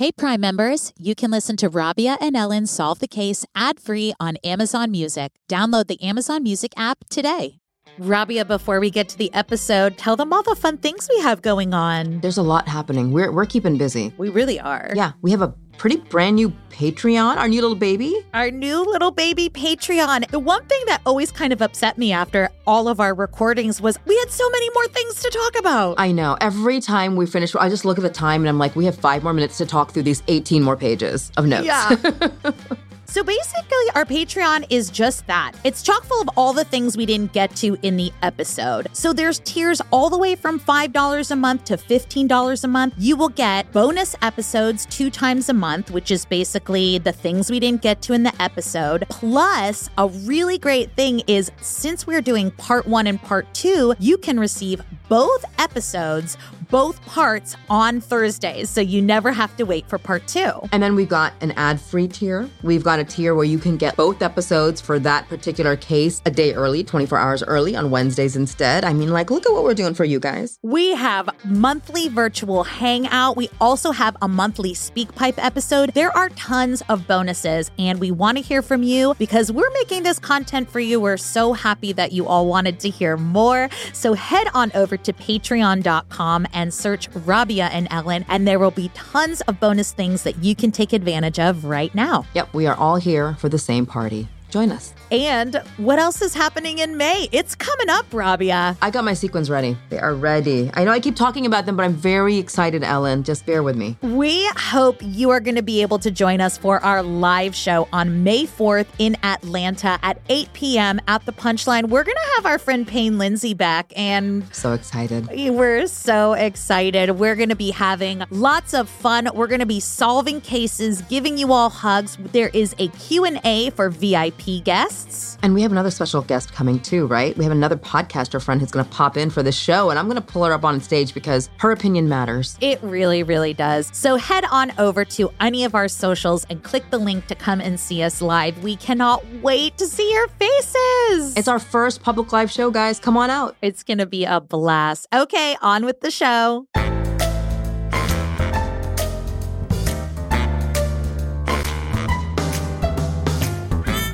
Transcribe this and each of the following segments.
Hey, Prime members, you can listen to Rabia and Ellyn solve the case ad free on Amazon Music. Download the Amazon Music app today. Rabia, before we get to the episode, tell them all the fun things we have going on. There's a lot happening. We're, we're keeping busy. We really are. Yeah, we have a pretty brand new Patreon, our new little baby. Our new little baby Patreon. The one thing that always kind of upset me after all of our recordings was we had so many more things to talk about. I know. Every time we finish, I just look at the time and I'm like, we have five more minutes to talk through these 18 more pages of notes. Yeah. So basically, our Patreon is just that. It's chock full of all the things we didn't get to in the episode. So there's tiers all the way from $5 a month to $15 a month. You will get bonus episodes two times a month, which is basically the things we didn't get to in the episode. Plus, a really great thing is since we're doing part one and part two, you can receive both episodes both parts on Thursdays, so you never have to wait for part two. And then we've got an ad free tier. We've got a tier where you can get both episodes for that particular case a day early, 24 hours early on Wednesdays instead. I mean, like, look at what we're doing for you guys. We have monthly virtual hangout. We also have a monthly speak pipe episode. There are tons of bonuses, and we want to hear from you because we're making this content for you. We're so happy that you all wanted to hear more. So head on over to patreon.com and and search Rabia and Ellyn, and there will be tons of bonus things that you can take advantage of right now. Yep, we are all here for the same party. Join us. And what else is happening in May? It's coming up, Rabia. I got my sequins ready. They are ready. I know I keep talking about them, but I'm very excited, Ellyn. Just bear with me. We hope you are going to be able to join us for our live show on May 4th in Atlanta at 8 p.m. at the Punchline. We're going to have our friend Payne Lindsay back, and so excited. We're so excited. We're going to be having lots of fun. We're going to be solving cases, giving you all hugs. There is a Q&A for VIP guests guests. And we have another special guest coming too, right? We have another podcaster friend who's going to pop in for the show, and I'm going to pull her up on stage because her opinion matters. It really, really does. So head on over to any of our socials and click the link to come and see us live. We cannot wait to see your faces. It's our first public live show, guys. Come on out. It's going to be a blast. Okay, on with the show.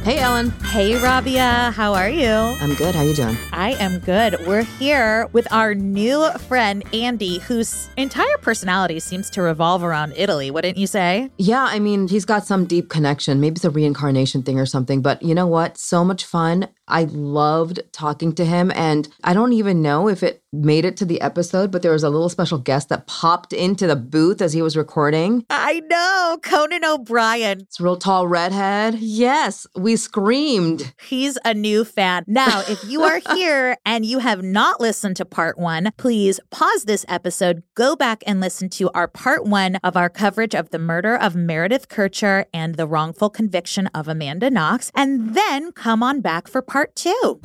Hey, Ellyn. Hey, Rabia. How are you? I'm good. How are you doing? I am good. We're here with our new friend, Andy, whose entire personality seems to revolve around Italy, wouldn't you say? Yeah, I mean, he's got some deep connection. Maybe it's a reincarnation thing or something. But you know what? So much fun. I loved talking to him. And I don't even know if it made it to the episode, but there was a little special guest that popped into the booth as he was recording. I know, Conan O'Brien. It's real tall redhead. Yes, we screamed. He's a new fan. Now, if you are here and you have not listened to part one, please pause this episode, go back and listen to our part one of our coverage of the murder of Meredith Kercher and the wrongful conviction of Amanda Knox, and then come on back for part part two.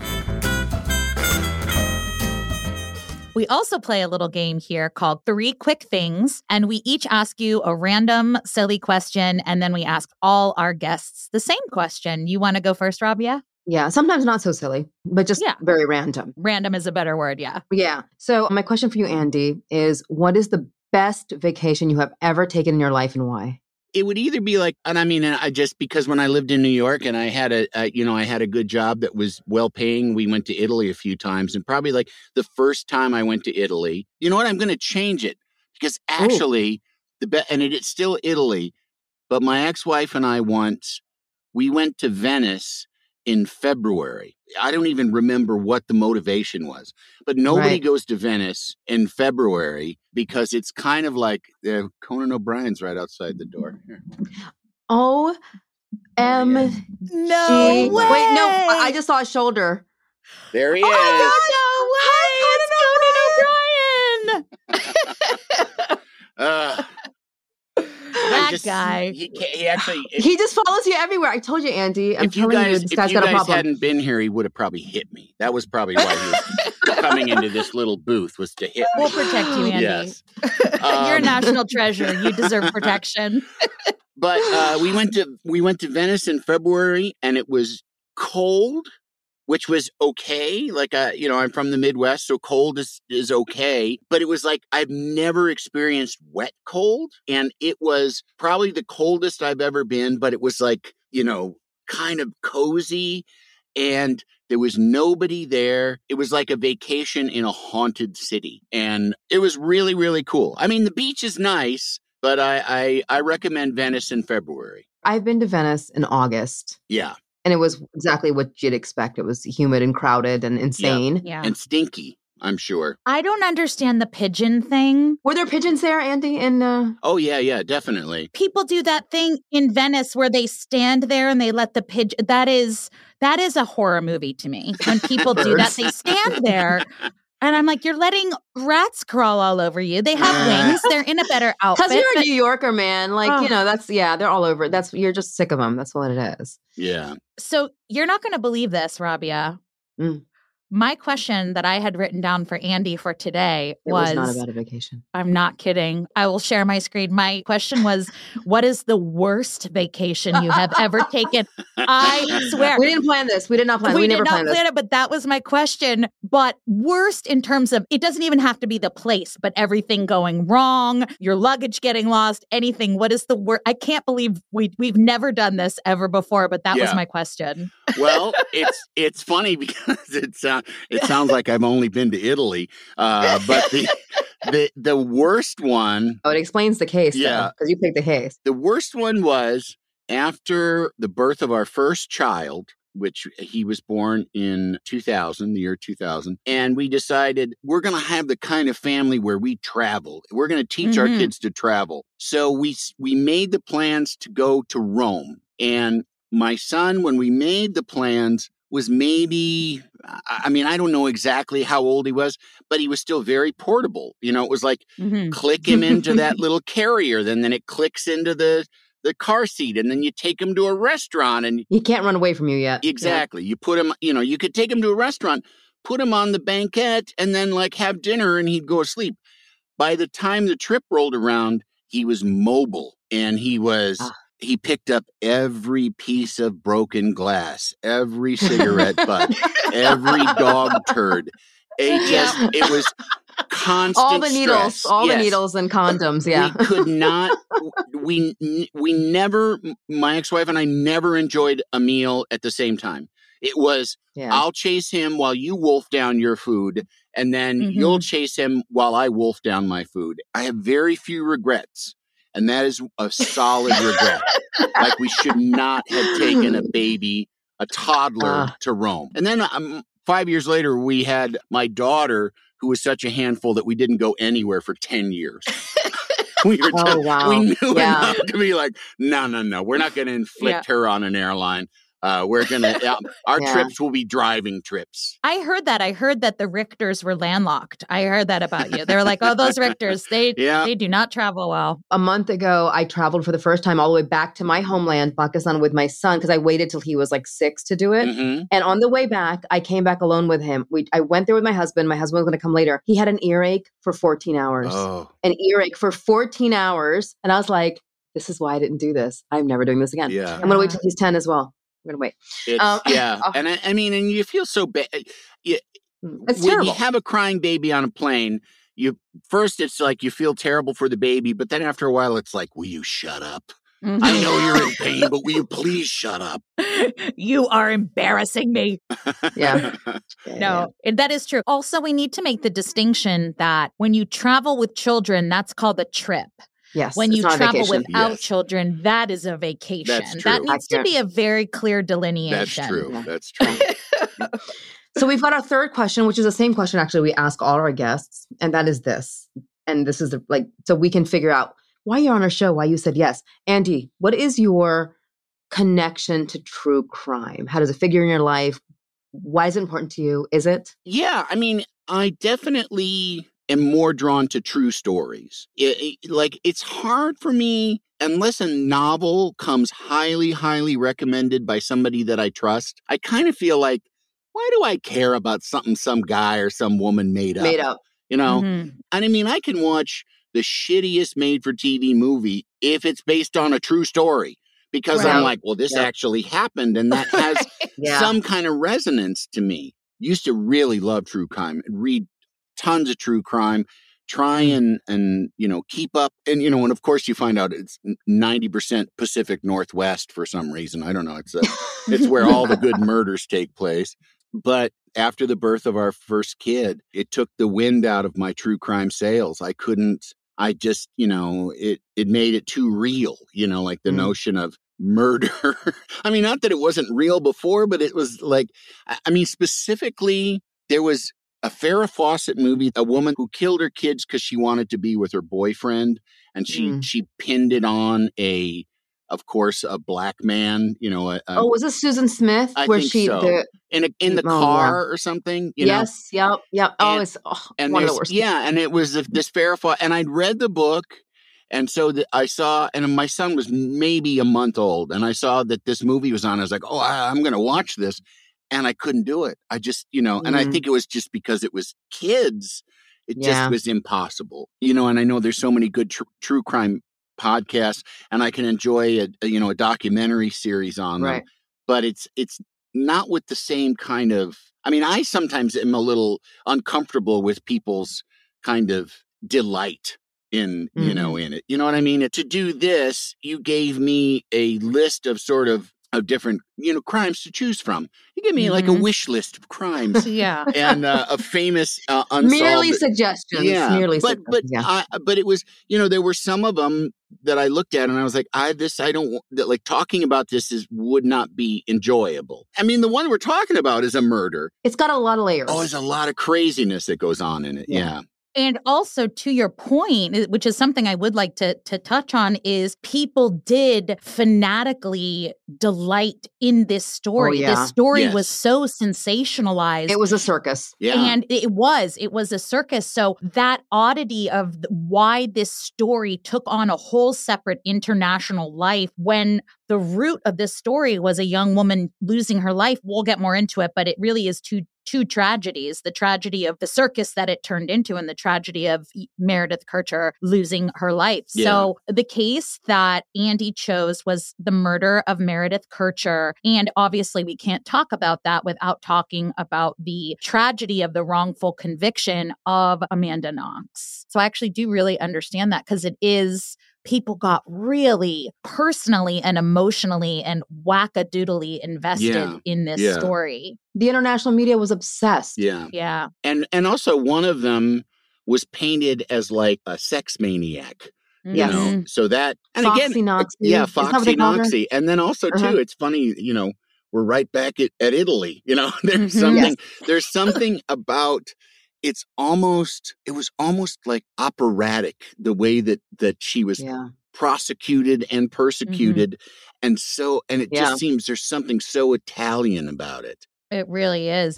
We also play a little game here called Three Quick Things, and we each ask you a random, silly question, and then we ask all our guests the same question. You want to go first, Rabia? Yeah, sometimes not so silly, but just yeah. very random. Random is a better word, yeah. Yeah. So, my question for you, Andy, is what is the best vacation you have ever taken in your life and why? It would either be like, and I mean, I just because when I lived in New York and I had a, a, you know, I had a good job that was well paying. We went to Italy a few times, and probably like the first time I went to Italy, you know what? I'm going to change it because actually, Ooh. the be- and it, it's still Italy, but my ex-wife and I once we went to Venice in February. I don't even remember what the motivation was, but nobody right. goes to Venice in February because it's kind of like uh, Conan O'Brien's right outside the door. Here. Oh, M. No way. Wait, no, I just saw a shoulder. There he oh is. Hi, no way. it's Conan O'Brien. uh, that just, guy. He, he actually. If, he just follows you everywhere. I told you, Andy. I'm if you telling guys, you, this if guy's you got a guys problem. hadn't been here, he would have probably hit me. That was probably why he was coming into this little booth was to hit. Me. We'll protect you, Andy. Yes. Um, You're a um, national treasure. You deserve protection. but uh, we went to we went to Venice in February, and it was cold which was okay. Like, uh, you know, I'm from the Midwest, so cold is, is okay. But it was like I've never experienced wet cold. And it was probably the coldest I've ever been, but it was like, you know, kind of cozy and there was nobody there. It was like a vacation in a haunted city. And it was really, really cool. I mean, the beach is nice, but I, I, I recommend Venice in February. I've been to Venice in August. Yeah. And it was exactly what you'd expect. It was humid and crowded and insane. Yeah. And stinky, I'm sure. I don't understand the pigeon thing. Were there pigeons there, Andy? In uh... Oh, yeah, yeah, definitely. People do that thing in Venice where they stand there and they let the pigeon. That is that is a horror movie to me. When people do that, they stand there. And I'm like, you're letting rats crawl all over you. They have wings. They're in a better outfit. Because you're a but- New Yorker, man. Like, Oh. you know, that's, yeah, they're all over. That's, you're just sick of them. That's what it is. Yeah. so you're not going to believe this, Rabia. Mm. My question that I had written down for Andy for today It was, not about a vacation. I'm not kidding. I will share my screen. My question was, what is the worst vacation you have ever taken? I swear. We didn't plan this. We did not plan. we, We, did never not planned this. plan it, but that was my question. But worst in terms of it doesn't even have to be the place, but everything going wrong, your luggage getting lost, anything. What is the worst? I can't believe we we've never done this ever before, but that was my question. Well, it's it's funny because it's. sounds it sounds like I've only been to Italy, uh, but the the the worst one Oh, it explains the case. Yeah. Because you picked the case. The worst one was after the birth of our first child, which he was born in 2000, the year 2000. And we decided we're going to have the kind of family where we travel. We're going to teach our Mhm. kids to travel. So we, we made the plans to go to Rome. And my son, when we made the plans, was maybe, I mean, I don't know exactly how old he was, but he was still very portable. You know, it was like, Mhm. click him into that little carrier then then it clicks into the the car seat and then you take him to a restaurant and He can't run away from you yet. exactly you put him you know you could take him to a restaurant put him on the banquette and then like have dinner and he'd go to sleep by the time the trip rolled around he was mobile and he was Ah. He picked up every piece of broken glass every cigarette butt every dog turd it just it was constant all the needles, stress. all the needles and condoms. Yeah. we could not we we never my ex-wife and i never enjoyed a meal at the same time it was yeah. i'll chase him while you wolf down your food and then Mhm. you'll chase him while i wolf down my food i have very few regrets and that is a solid regret like we should not have taken a baby a toddler Ah. to rome and then um, five years later we had my daughter who was such a handful that we didn't go anywhere for 10 years we were just, oh, wow. we knew Yeah. enough to be like, no, no, no, we're not going to inflict her on an airline. Uh, we're gonna uh, our Yeah. trips will be driving trips. I heard that. I heard that the Richters were landlocked. I heard that about you. They were like, "Oh, those Richters, they Yeah, they do not travel well." a month ago, I traveled for the first time all the way back to my homeland, Pakistan, with my son because I waited till he was like six to do it. Mhm. And on the way back, I came back alone with him. We, I went there with my husband. My husband was going to come later. He had an earache for 14 hours. Oh, An earache for 14 hours. And I was like, this is why I didn't do this. I'm never doing this again. yeah, I'm going to wait till he's 10 as well. I'm going to wait. Um, yeah. oh. And I, I mean, and you feel so bad. Eh, mm, it's when terrible. you have a crying baby on a plane. You first, it's like you feel terrible for the baby, but then after a while, it's like, will you shut up? I mm-hmm. know you're in pain, but will you please shut up? you are embarrassing me. Yeah. Yeah, No, and that is true. Also, we need to make the distinction that when you travel with children, that's called a trip. Yes. When you travel without Yes. children, that is a vacation. That's That needs to be a very clear delineation. That's true. Yeah. That's true. So we've got our third question, which is the same question actually we ask all our guests, and that is this. And this is the, like so we can figure out why you're on our show, why you said yes. Andy, what is your connection to true crime? How does it figure in your life? Why is it important to you? Is it? Yeah, I mean, I definitely am more drawn to true stories. It- it- like, it's hard for me unless a novel comes highly, highly recommended by somebody that I trust. I kind of feel like, why do I care about something some guy or some woman made up? Made up. You know, Mhm. and I mean, I can watch the shittiest made for TV movie if it's based on a true story. because Right. I'm like, well, this Yep. actually happened, and that has Yeah. some kind of resonance to me. Used to really love true crime, and read tons of true crime, try Mm. and and you know keep up, and you know, and of course you find out it's ninety percent Pacific Northwest for some reason. I don't know. It's a, it's where all the good murders take place. But after the birth of our first kid, it took the wind out of my true crime sails. I couldn't. I just, you know, it it made it too real. You know, like the Mm. notion of murder. I mean, not that it wasn't real before, but it was like, I mean, specifically, there was a Farrah Fawcett movie, a woman who killed her kids because she wanted to be with her boyfriend, and she Mm. she pinned it on a, of course, a black man. You know, a, a, oh, was it Susan Smith? I where think she so. the in a, in the Oh, yeah. car or something. You know? yes, yep, yep. Oh, And- it's oh, and one of the worst. yeah, and it was this Farrah Faw- and I'd read the book, and so the, I saw, and my son was maybe a month old, and I saw that this movie was on. I was like, oh, I, I'm going to watch this, and I couldn't do it. I just, you know, and I Mm. think it was just because it was kids. It Yeah. just was impossible, you know. And I know there's so many good tr- true crime podcasts, and I can enjoy a, a you know a documentary series on them but it's it's not with the same kind of i mean i sometimes am a little uncomfortable with people's kind of delight in you know in it you know what i mean to do this you gave me a list of sort of of different you know crimes to choose from you give me like a Mhm. wish list of crimes yeah. and uh, a famous uh, unsolved Merely suggestions. yeah, merely but but yeah. I, but it was you know there were some of them that I looked at and I was like I this I don't that like talking about this is would not be enjoyable. I mean the one we're talking about is a murder. It's got a lot of layers. Oh, there's a lot of craziness that goes on in it. Yeah. Yeah, And also to your point, which is something I would like to to touch on, is people did fanatically delight in this oh, story. yeah. This story Yes. was so sensationalized. it was a circus. yeah, And it was, it was a circus. So that oddity of why this story took on a whole separate international life when the root of this story was a young woman losing her life. We'll get more into it, but it really is two two tragedies the tragedy of the circus that it turned into and the tragedy of meredith Kercher losing her life. So the case that andy chose was the murder of meredith Kercher and obviously we can't talk about that without talking about the tragedy of the wrongful conviction of amanda knox. So i actually do really understand that because it is people got really personally and emotionally and wackadoodly invested Yeah. in this Yeah. story The international media was obsessed. yeah, yeah and and also one of them was painted as like a sex maniac. You Yes. know, so that and Foxy again, Noxy. yeah, Is that what Foxy they? Noxy, and then also too, Uh-huh. it's funny, you know, we're right back at, at Italy. You know, there's Mhm. something there's something about it's almost it was almost like operatic the way that that she was Yeah. prosecuted and mm-hmm. persecuted, and so and it Yeah. just seems there's something so Italian about it. It really is.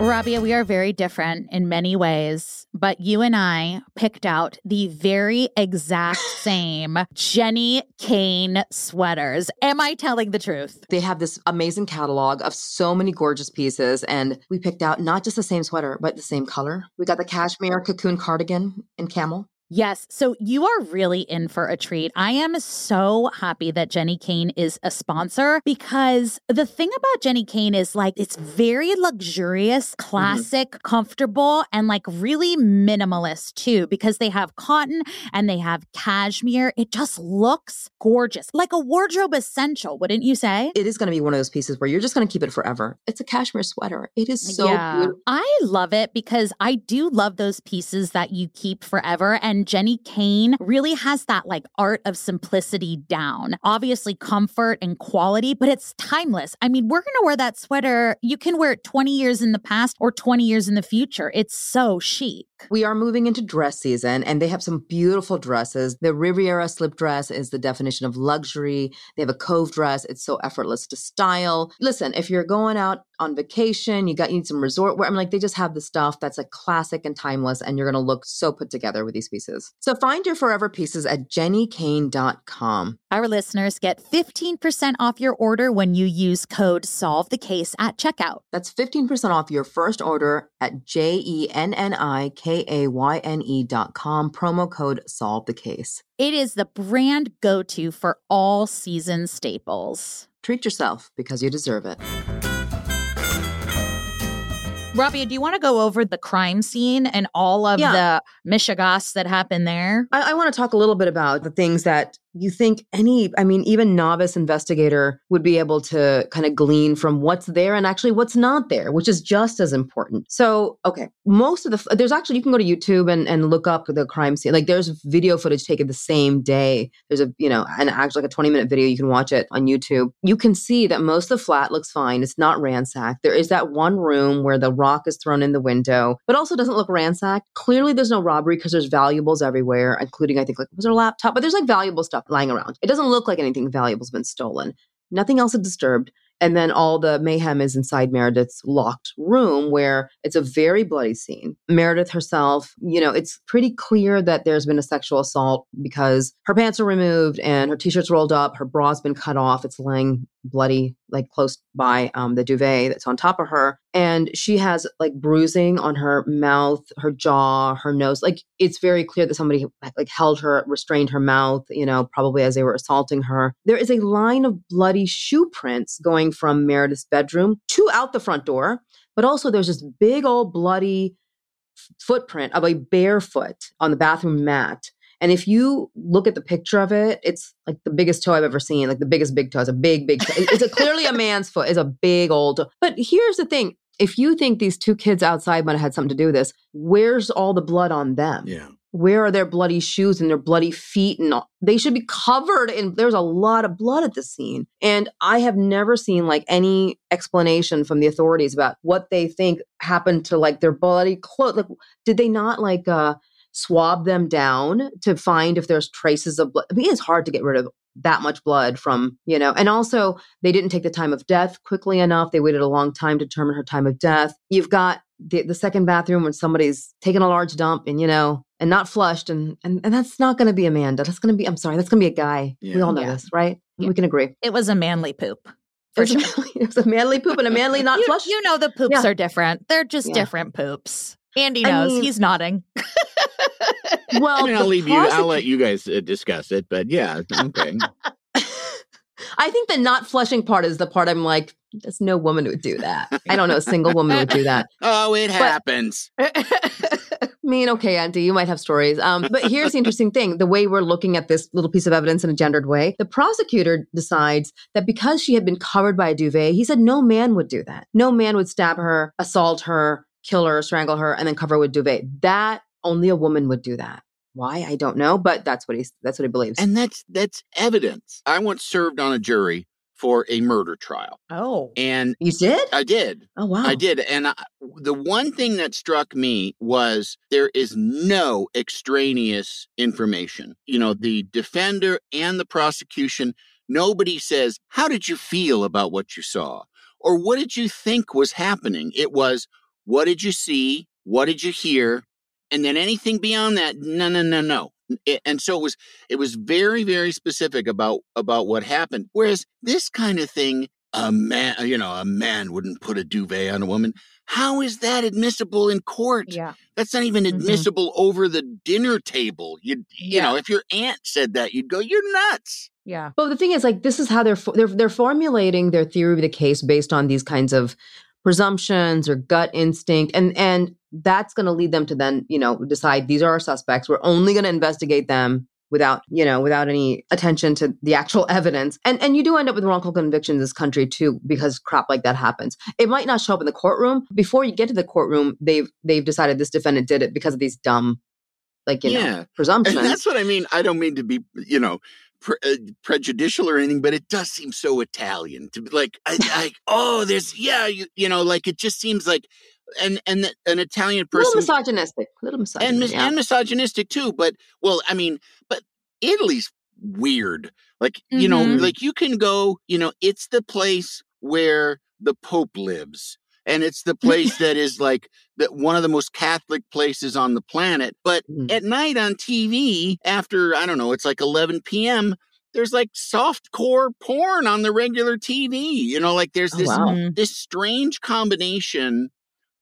Rabia, we are very different in many ways, but you and I picked out the very exact same Jenni Kayne sweaters. Am I telling the truth? They have this amazing catalog of so many gorgeous pieces, and we picked out not just the same sweater, but the same color. We got the cashmere cocoon cardigan in camel. Yes. So you are really in for a treat. I am so happy that Jenni Kayne is a sponsor because the thing about Jenni Kayne is like it's very luxurious, mm-hmm. classic, comfortable, and like really minimalist too because they have cotton and they have cashmere. It just looks gorgeous, like a wardrobe essential, wouldn't you say? It is going to be one of those pieces where you're just going to keep it forever. It's a cashmere sweater. It is so beautiful. I love it because I do love those pieces that you keep forever. And Jenni Kayne really has that like art of simplicity down. Obviously, comfort and quality, but it's timeless. I mean, we're going to wear that sweater. You can wear it 20 years in the past or 20 years in the future. It's so chic. We are moving into dress season and they have some beautiful dresses. The Riviera slip dress is the definition of luxury. They have a cove dress. It's so effortless to style. Listen, if you're going out on vacation, you got you need some resort wear. I'm like, they just have the stuff that's a classic and timeless, and you're gonna look so put together with these pieces. So find your forever pieces at jennikayne.com. Our listeners get 15% off your order when you use code SOLVE the case at checkout. That's 15% off your first order at J E N N I K K A Y N E dot com, promo code solve the case. It is the brand go to for all season staples. Treat yourself because you deserve it. Rabia, do you want to go over the crime scene and all of Yeah. the mishigas that happened there? I, I want to talk a little bit about the things that you think any, I mean, even novice investigator would be able to kind of glean from what's there and actually what's not there, which is just as important. So, okay, most of the, there's actually, you can go to YouTube and, and look up the crime scene. Like there's video footage taken the same day. There's a, you know, an actually like a 20 minute video. You can watch it on YouTube. You can see that most of the flat looks fine. It's not ransacked. There is that one room where the rock is thrown in the window, but also doesn't look ransacked. Clearly there's no robbery because there's valuables everywhere, including, I think, like, was there a laptop? But there's like valuable stuff lying around. It doesn't look like anything valuable has been stolen. Nothing else is disturbed. And then all the mayhem is inside Meredith's locked room where it's a very bloody scene. Meredith herself, you know, it's pretty clear that there's been a sexual assault because her pants are removed and her t shirt's rolled up, her bra's been cut off. It's laying bloody, like close by um, the duvet that's on top of her. And she has like bruising on her mouth, her jaw, her nose. Like it's very clear that somebody like held her, restrained her mouth, you know, probably as they were assaulting her. There is a line of bloody shoe prints going from Meredith's bedroom to out the front door. But also there's this big old bloody footprint of a bare foot on the bathroom mat. And if you look at the picture of it, it's like the biggest toe I've ever seen, like the biggest big toe. It's a big, big toe. It's a, clearly a man's foot. It's a big old toe. But here's the thing. If you think these two kids outside might have had something to do with this, where's all the blood on them? Yeah. Where are their bloody shoes and their bloody feet and all? They should be covered in there's a lot of blood at the scene. And I have never seen like any explanation from the authorities about what they think happened to like their bloody clothes. Like did they not like uh swab them down to find if there's traces of blood? I mean, it's hard to get rid of that much blood from, you know, and also they didn't take the time of death quickly enough. They waited a long time to determine her time of death. You've got the, the second bathroom when somebody's taken a large dump and, you know, and not flushed. And, and, and that's not going to be Amanda. That's going to be, I'm sorry, that's going to be a guy. We all know Yeah. this, right? Yeah. We can agree. It was a manly poop. It was, a sure. manly, it was a manly poop and a manly not you, flushed. you know the poops Yeah. are different. They're just Yeah. different poops. Andy I knows. mean- He's nodding. well, I mean, I'll leave you. I'll let you guys uh, discuss it. But yeah, okay. I think the not flushing part is the part I'm like, there's no woman would do that. I don't know a single woman would do that. oh, it happens. I mean, okay, Auntie, you might have stories. Um, but here's the interesting thing the way we're looking at this little piece of evidence in a gendered way, the prosecutor decides that because she had been covered by a duvet, he said no man would do that. No man would stab her, assault her, kill her, strangle her, and then cover with duvet. That only a woman would do that. Why? I don't know, but that's what he's that's what he believes. And that's that's evidence. I once served on a jury for a murder trial, oh. and you did? I did. Oh wow. I did. And I, the one thing that struck me was there is no extraneous information. You know, the defender and the prosecution, nobody says, How did you feel about what you saw? Or what did you think was happening? It was, What did you see? What did you hear? And then anything beyond that, no, no, no, no. It- and so it was it was very very specific about about what happened whereas this kind of thing a man you know a man wouldn't put a duvet on a woman how is that admissible in court Yeah. that's not even Mhm. admissible over the dinner table you you Yeah. know if your aunt said that you'd go you're nuts Yeah. But the thing is, like, this is how they're they're they're formulating their theory of the case based on these kinds of presumptions or gut instinct, and and that's going to lead them to then you know decide these are our suspects. We're only going to investigate them without you know without any attention to the actual evidence. And and you do end up with wrongful conviction in this country too because crap like that happens. It might not show up in the courtroom before you get to the courtroom. They've they've decided this defendant did it because of these dumb like you know presumptions. and that's what i mean i don't mean to be you know pre- uh, prejudicial or anything but it does seem so italian to be like I, I oh there's yeah you, you know like it just seems like and and the, an italian a little person misogynistic, a little misogynistic. and mis- yeah. and misogynistic too. But well, I mean, but Italy's weird. Like you know, Mm-hmm. Mhm. like you can go. You know, it's the place where the Pope lives, and it's the place that is like that one of the most Catholic places on the planet. But Mm. at night on TV, after I don't know, it's like 11 p.m. There's like soft core porn on the regular TV. You know, like there's Oh, this wow. Mhm. this strange combination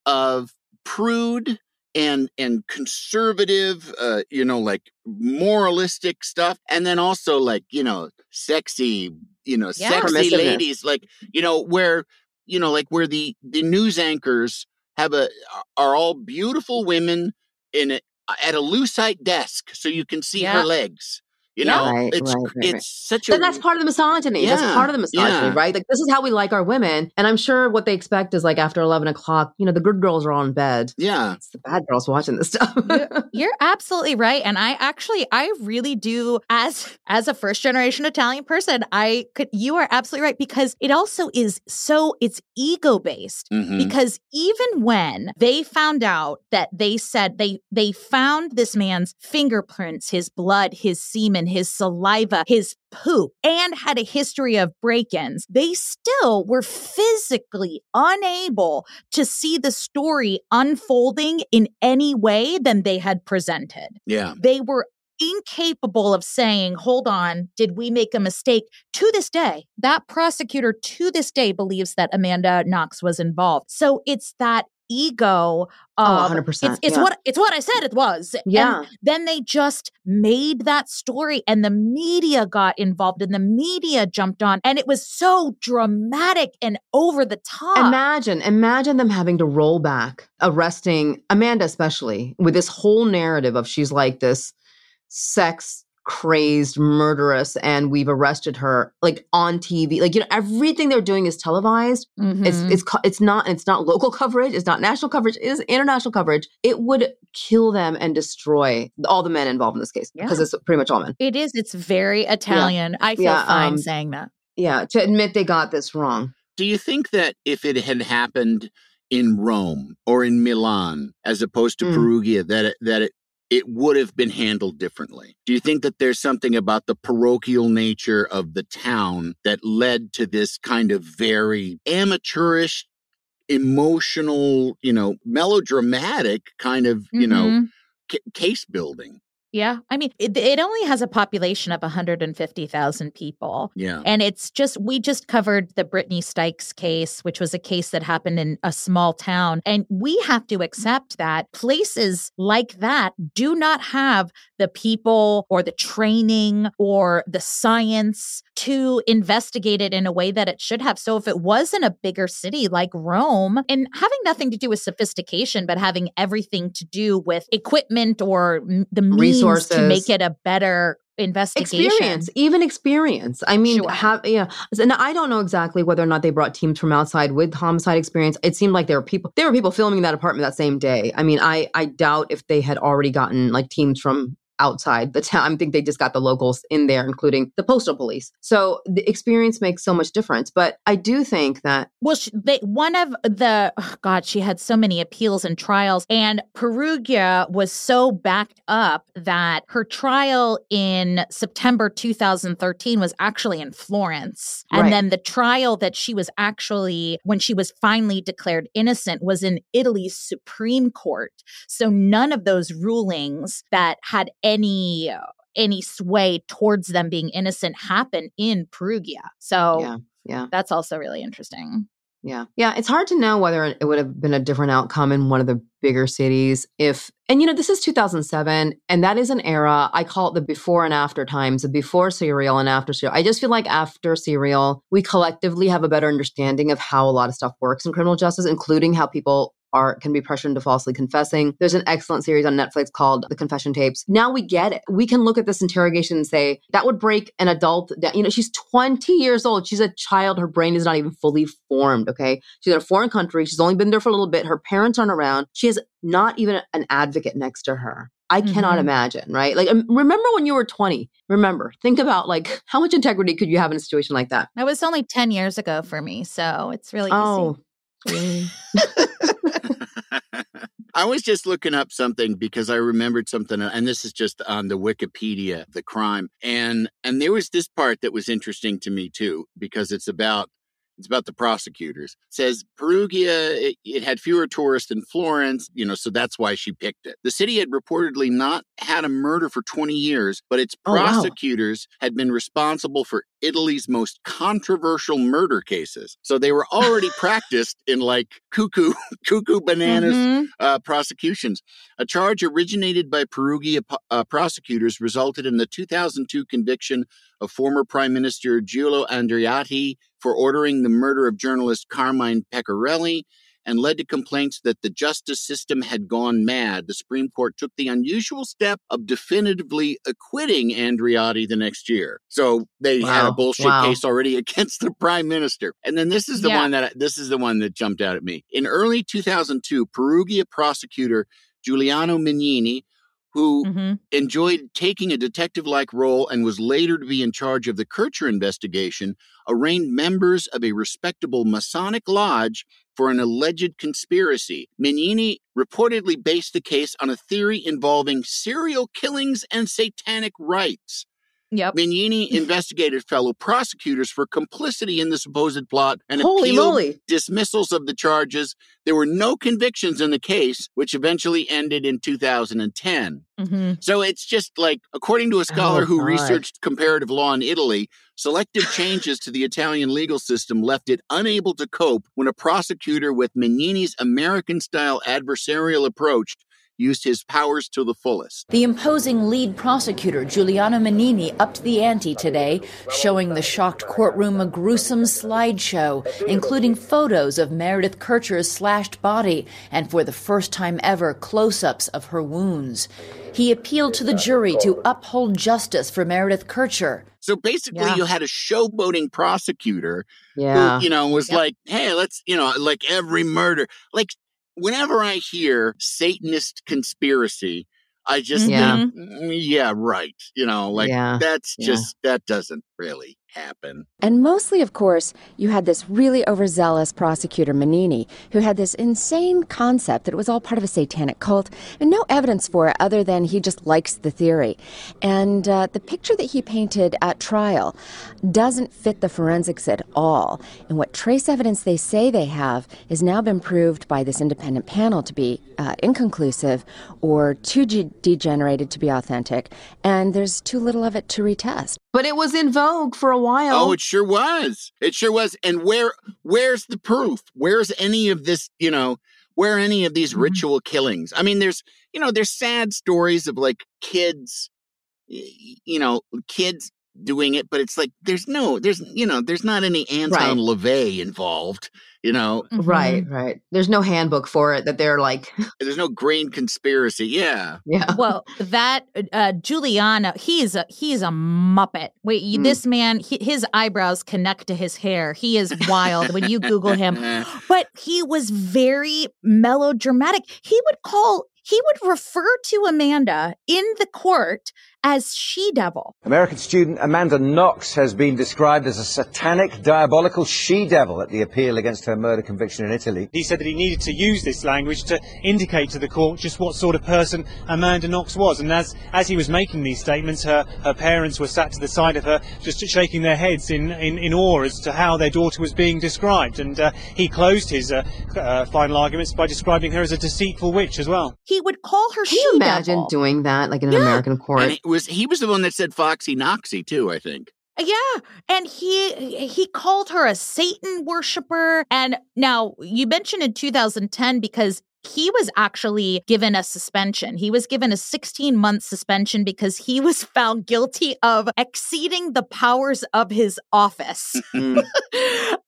of prude and and conservative, uh, you know, like moralistic stuff, and then also like you know, sexy, you know, Yeah. sexy ladies, like you know, where you know, like where the the news anchors have a are all beautiful women in a, at a lucite desk, so you can see Yeah. her legs. You Yeah. know, Right, it's right, right, it's right. such a But that's part of the misogyny. That's part of the misogyny, yeah. right? Like this is how we like our women. And I'm sure what they expect is like after eleven o'clock, you know, the good girls are all in bed. yeah. It's the bad girls watching this stuff. You're, you're absolutely right and i actually i really do as as a first generation italian person i could you are absolutely right because it also is so it's ego based Mhm. because even when they found out that they said they they found this man's fingerprints his blood his semen his saliva his poop and had a history of break-ins they still were physically unable to see the story unfolding in any way than they had presented Yeah. they were incapable of saying, hold on, did we make a mistake? To this day, that prosecutor to this day believes that Amanda Knox was involved. So it's that ego Oh, 100%, it's, it's yeah. what it's what I said it was. And yeah. then they just made that story and the media got involved and the media jumped on and it was so dramatic and over the top. Imagine, imagine them having to roll back, arresting Amanda, especially with this whole narrative of she's like this sex crazed murderess and we've arrested her like on TV. Like, you know, everything they're doing is televised. It's Mhm. it's co- it's not it's not local coverage, it's not national coverage, it is international coverage. It would kill them and destroy all the men involved in this case Yeah. because it's pretty much all men. it is. It's very Italian. I feel Yeah, fine um, saying that. Yeah, to admit they got this wrong. Do you think that if it had happened in Rome or in Milan as opposed to Mm. Perugia, that it, that it, it would have been handled differently? Do you think that there's something about the parochial nature of the town that led to this kind of very amateurish, emotional, you know, melodramatic kind of, you know, Mhm. ca- case building? Yeah. I mean, it, it only has a population of 150,000 people. Yeah. And it's just, we just covered the Brittany Stykes case, which was a case that happened in a small town. And we have to accept that places like that do not have the people or the training or the science to investigate it in a way that it should have. So if it was in a bigger city like Rome, and having nothing to do with sophistication, but having everything to do with equipment or the means to make it a better investigation. experience even experience i mean Sure. have yeah and i don't know exactly whether or not they brought teams from outside with homicide experience it seemed like there were people there were people filming that apartment that same day i mean i i doubt if they had already gotten like teams from outside the town i think they just got the locals in there including the postal police so the experience makes so much difference but i do think that Well, sh they, one of the, oh God, she had so many appeals and trials, and Perugia was so backed up that her trial in September 2013 was actually in Florence. And Right. then the trial that she was actually, when she was finally declared innocent, was in Italy's Supreme Court. So none of those rulings that had any. any sway towards them being innocent happen in Perugia. So yeah yeah that's also really interesting. Yeah. Yeah. It's hard to know whether it would have been a different outcome in one of the bigger cities if, and you know, this is 2007, and that is an era, I call it the before and after times, the before serial and after serial. I just feel like after serial, we collectively have a better understanding of how a lot of stuff works in criminal justice, including how people are can be pressured into falsely confessing. There's an excellent series on Netflix called The Confession Tapes. Now we get it. We can look at this interrogation and say that would break an adult down. You know, she's 20 years old. She's a child. Her brain is not even fully formed. Okay. She's in a foreign country. She's only been there for a little bit. Her parents aren't around. She has not even an advocate next to her. I cannot Mhm. imagine, right? Like, um, remember when you were 20? Remember, think about like how much integrity could you have in a situation like that? That was only 10 years ago for me. So it's really Oh, easy. I was just looking up something because I remembered something, and this is just on the Wikipedia, the crime, and and there was this part that was interesting to me too because it's about It's about the prosecutors. It says Perugia, it, it, had fewer tourists than Florence, you know, so that's why she picked it. The city had reportedly not had a murder for 20 years, but its prosecutors oh, wow. had been responsible for Italy's most controversial murder cases. So they were already practiced in like cuckoo, cuckoo bananas mm-hmm. uh, prosecutions. A charge originated by Perugia uh, prosecutors resulted in the 2002 conviction of former Prime Minister Giulio Andreotti for ordering the murder of journalist Carmine Pecorelli and led to complaints that the justice system had gone mad. The Supreme Court took the unusual step of definitively acquitting Andreotti the next year. So they wow. had a bullshit wow. case already against the prime minister. And then this is the yeah. one that this is the one that jumped out at me. In early 2002, Perugia prosecutor Giuliano Mignini who mm-hmm. enjoyed taking a detective like role and was later to be in charge of the Kercher investigation, arraigned members of a respectable Masonic lodge for an alleged conspiracy. Mignini reportedly based the case on a theory involving serial killings and satanic rites. Yep. Mignini investigated fellow prosecutors for complicity in the supposed plot and Holy appealed moly. dismissals of the charges. There were no convictions in the case, which eventually ended in 2010. Mm-hmm. So it's just like, according to a scholar oh, who God. researched comparative law in Italy, selective changes to the Italian legal system left it unable to cope when a prosecutor with Mignini's American style adversarial approach used his powers to the fullest. The imposing lead prosecutor, Giuliano Mignini, upped the ante today, showing the shocked courtroom a gruesome slideshow, including photos of Meredith Kercher's slashed body and, for the first time ever, close ups of her wounds. He appealed to the jury to uphold justice for Meredith Kercher. So basically, yeah. you had a showboating prosecutor yeah. who, you know, was yep. like, hey, let's, you know, like every murder. Like, whenever I hear Satanist conspiracy, I just yeah. think, mm, yeah, right. You know, like yeah. that's just, yeah. that doesn't really happen. And mostly, of course, you had this really overzealous prosecutor, Mignini, who had this insane concept that it was all part of a satanic cult and no evidence for it other than he just likes the theory. And uh, the picture that he painted at trial doesn't fit the forensics at all. And what trace evidence they say they have has now been proved by this independent panel to be uh, inconclusive or too de- degenerated to be authentic. And there's too little of it to retest. But it was in vogue for a while. Oh, it sure was. It sure was. And where where's the proof? Where's any of this, you know, where are any of these mm-hmm. ritual killings? I mean, there's, you know, there's sad stories of like kids, you know, kids doing it, but it's like there's no, there's, you know, there's not any Anton right. LaVey involved you know? Mm-hmm. right right. There's no handbook for it that they're like there's no green conspiracy yeah. Yeah. Well that uh giuliano he's a he's a muppet. Wait mm. this man he, his eyebrows connect to his hair. He is wild when you google him. But he was very melodramatic. He would call he would refer to Amanda in the court as she devil. American student Amanda Knox has been described as a satanic, diabolical she devil at the appeal against her murder conviction in Italy. He said that he needed to use this language to indicate to the court just what sort of person Amanda Knox was. And as, as he was making these statements, her, her parents were sat to the side of her, just shaking their heads in, in, in awe as to how their daughter was being described. And uh, he closed his uh, uh, final arguments by describing her as a deceitful witch as well. He would call her Can you imagine doing that, like in an yeah. American court? Was he was the one that said Foxy Noxy too, I think. Yeah, and he he called her a Satan worshiper. And now you mentioned in 2010 because he was actually given a suspension. He was given a 16 month suspension because he was found guilty of exceeding the powers of his office. Mm.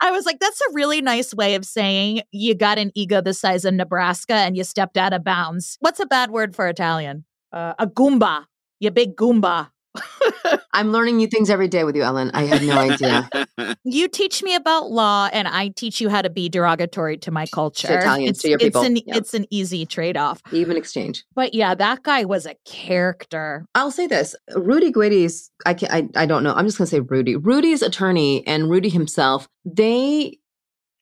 I was like, that's a really nice way of saying you got an ego the size of Nebraska and you stepped out of bounds. What's a bad word for Italian? Uh, a goomba you big Goomba. I'm learning new things every day with you, Ellyn. I had no idea. you teach me about law, and I teach you how to be derogatory to my culture. To Italians, it's, to your people. It's an, yeah. it's an easy trade off. Even exchange. But yeah, that guy was a character. I'll say this Rudy Guede's, I, can, I, I don't know. I'm just going to say Rudy. Rudy's attorney and Rudy himself, they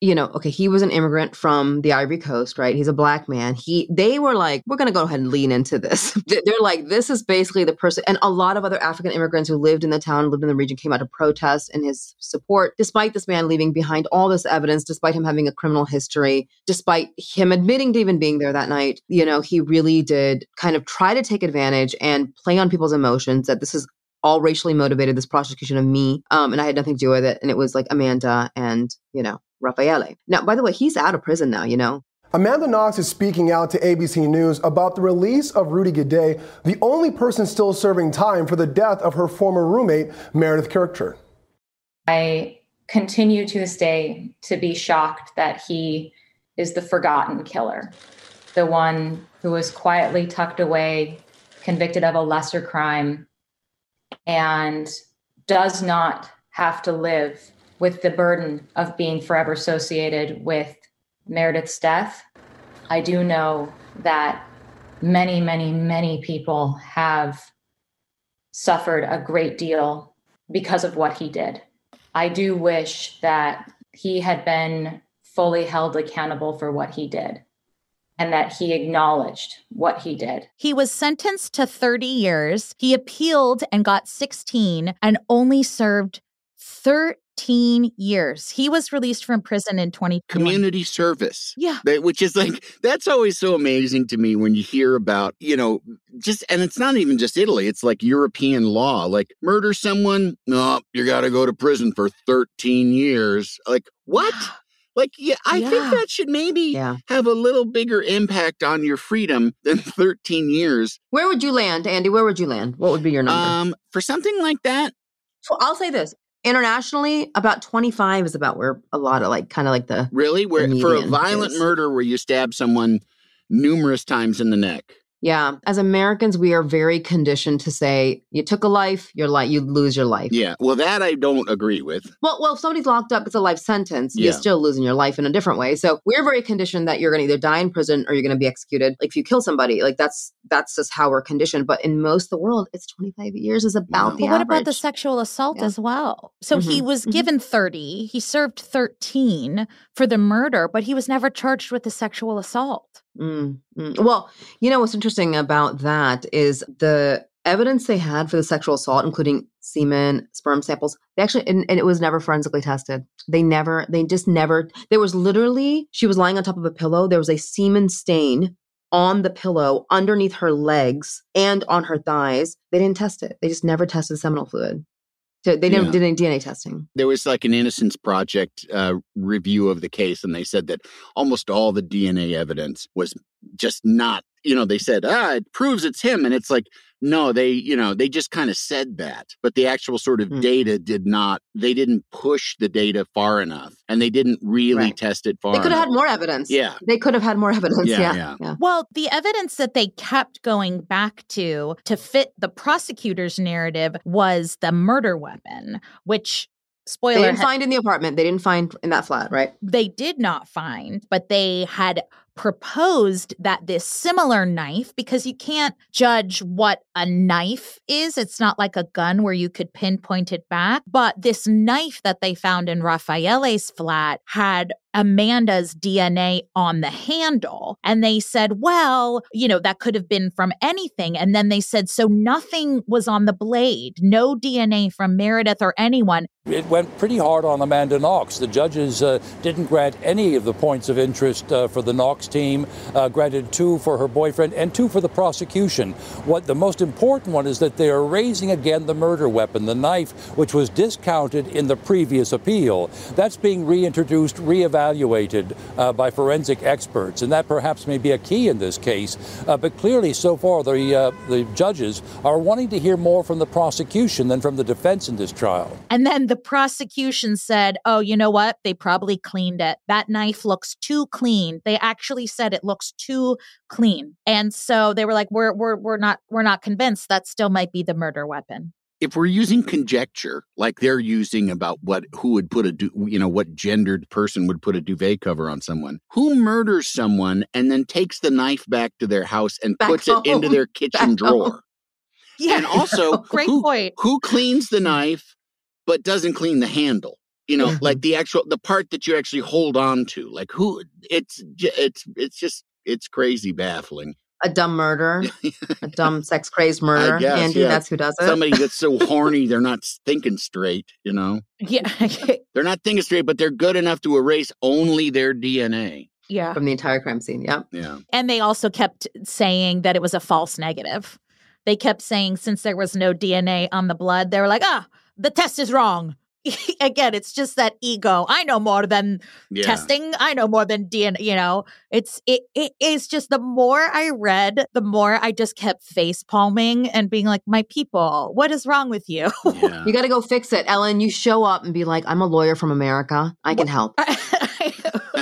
you know, okay, he was an immigrant from the Ivory Coast, right? He's a black man. He, they were like, we're going to go ahead and lean into this. They're like, this is basically the person. And a lot of other African immigrants who lived in the town, lived in the region, came out to protest in his support, despite this man leaving behind all this evidence, despite him having a criminal history, despite him admitting to even being there that night. You know, he really did kind of try to take advantage and play on people's emotions that this is all racially motivated this prosecution of me um, and i had nothing to do with it and it was like amanda and you know Raffaele. Now, by the way, he's out of prison now, you know. Amanda Knox is speaking out to ABC News about the release of Rudy Guede, the only person still serving time for the death of her former roommate, Meredith Kercher. I continue to this day to be shocked that he is the forgotten killer, the one who was quietly tucked away, convicted of a lesser crime, and does not have to live with the burden of being forever associated with Meredith's death. I do know that many, many, many people have suffered a great deal because of what he did. I do wish that he had been fully held accountable for what he did and that he acknowledged what he did. He was sentenced to 30 years. He appealed and got 16 and only served 13 15 years. He was released from prison in 2020. Community service. Yeah. which is like, that's always so amazing to me when you hear about, you know, just, and it's not even just Italy, it's like European law. Like, murder someone, no, you got to go to prison for 13 years. Like, what? Like, yeah, I yeah. think that should maybe yeah. have a little bigger impact on your freedom than 13 years. Where would you land, Andy? Where would you land? What would be your number? Um, for something like that, so I'll say this internationally about 25 is about where a lot of like kind of like the really where the for a violent is. murder where you stab someone numerous times in the neck yeah. As Americans, we are very conditioned to say, you took a life, you're like you lose your life. Yeah. Well, that I don't agree with. Well, well, if somebody's locked up, it's a life sentence. Yeah. You're still losing your life in a different way. So we're very conditioned that you're going to either die in prison or you're going to be executed. Like if you kill somebody, like that's that's just how we're conditioned. But in most of the world, it's 25 years is about yeah. the. But what about the sexual assault yeah. as well? So mm-hmm. he was mm-hmm. given 30. He served 13 for the murder, but he was never charged with the sexual assault. Mm. Well, you know what's interesting about that is the evidence they had for the sexual assault, including semen, sperm samples. They actually, and, and, it was never forensically tested. They never, they just never. There was literally, she was lying on top of a pillow. There was a semen stain on the pillow underneath her legs and on her thighs. They didn't test it. They just never tested seminal fluid. So they didn't yeah. did any DNA testing. There was like an Innocence Project uh, review of the case, and they said that almost all the DNA evidence was just not. You know, they said, ah, it proves it's him, and it's like, no, they, you know, they just kind of said that, but the actual sort of mm. data did not, they didn't push the data far enough and they didn't really right. test it far They could have had more evidence. Yeah. They could have had more evidence. Yeah, yeah. yeah. yeah. Well, the evidence that they kept going back to to fit the prosecutor's narrative was the murder weapon, which spoiler they didn't find in the apartment they didn't find in that flat right they did not find but they had proposed that this similar knife, because you can't judge what a knife is, it's not like a gun where you could pinpoint it back, but this knife that they found in Raffaele's flat had Amanda's DNA on the handle. And they said, well, you know, that could have been from anything. And then they said, so nothing was on the blade, no DNA from Meredith or anyone. It went pretty hard on Amanda Knox. The judges uh, didn't grant any of the points of interest uh, for the Knox team, uh, granted two for her boyfriend and two for the prosecution. What the most important one is that they are raising again the murder weapon, the knife, which was discounted in the previous appeal. That's being reintroduced, reevaluated uh, by forensic experts, and that perhaps may be a key in this case. Uh, but clearly, so far, the, uh, the judges are wanting to hear more from the prosecution than from the defense in this trial. And then the prosecution said, oh, you know what? They probably cleaned it. That knife looks too clean. They actually said it looks too clean. And so they were like, we're, we're, we're not, we're not convinced that still might be the murder weapon if we're using conjecture like they're using about what who would put a you know what gendered person would put a duvet cover on someone who murders someone and then takes the knife back to their house and back puts home. it into their kitchen back drawer home. yeah and also great who, point who cleans the knife but doesn't clean the handle You know, Mhm. like the actual the part that you actually hold on to. Like who? It's it's it's just it's crazy baffling. A dumb murder, a dumb sex crazed murder. guess, Andy, yeah. that's who does it. Somebody that's so horny they're not thinking straight. You know, Yeah. they're not thinking straight, but they're good enough to erase only their DNA. yeah. from the entire crime scene. Yep. Yeah. And they also kept saying that it was a false negative. They kept saying since there was no DNA on the blood, they were like, ah, the test is wrong. Again, it's just that ego. I know more than Yeah. testing. I know more than DNA. You know, it's it it is just the more I read, the more I just kept face palming and being like, my people, what is wrong with you? Yeah. You got to go fix it, Ellyn. You show up and be like, "I'm a lawyer from America. I can help."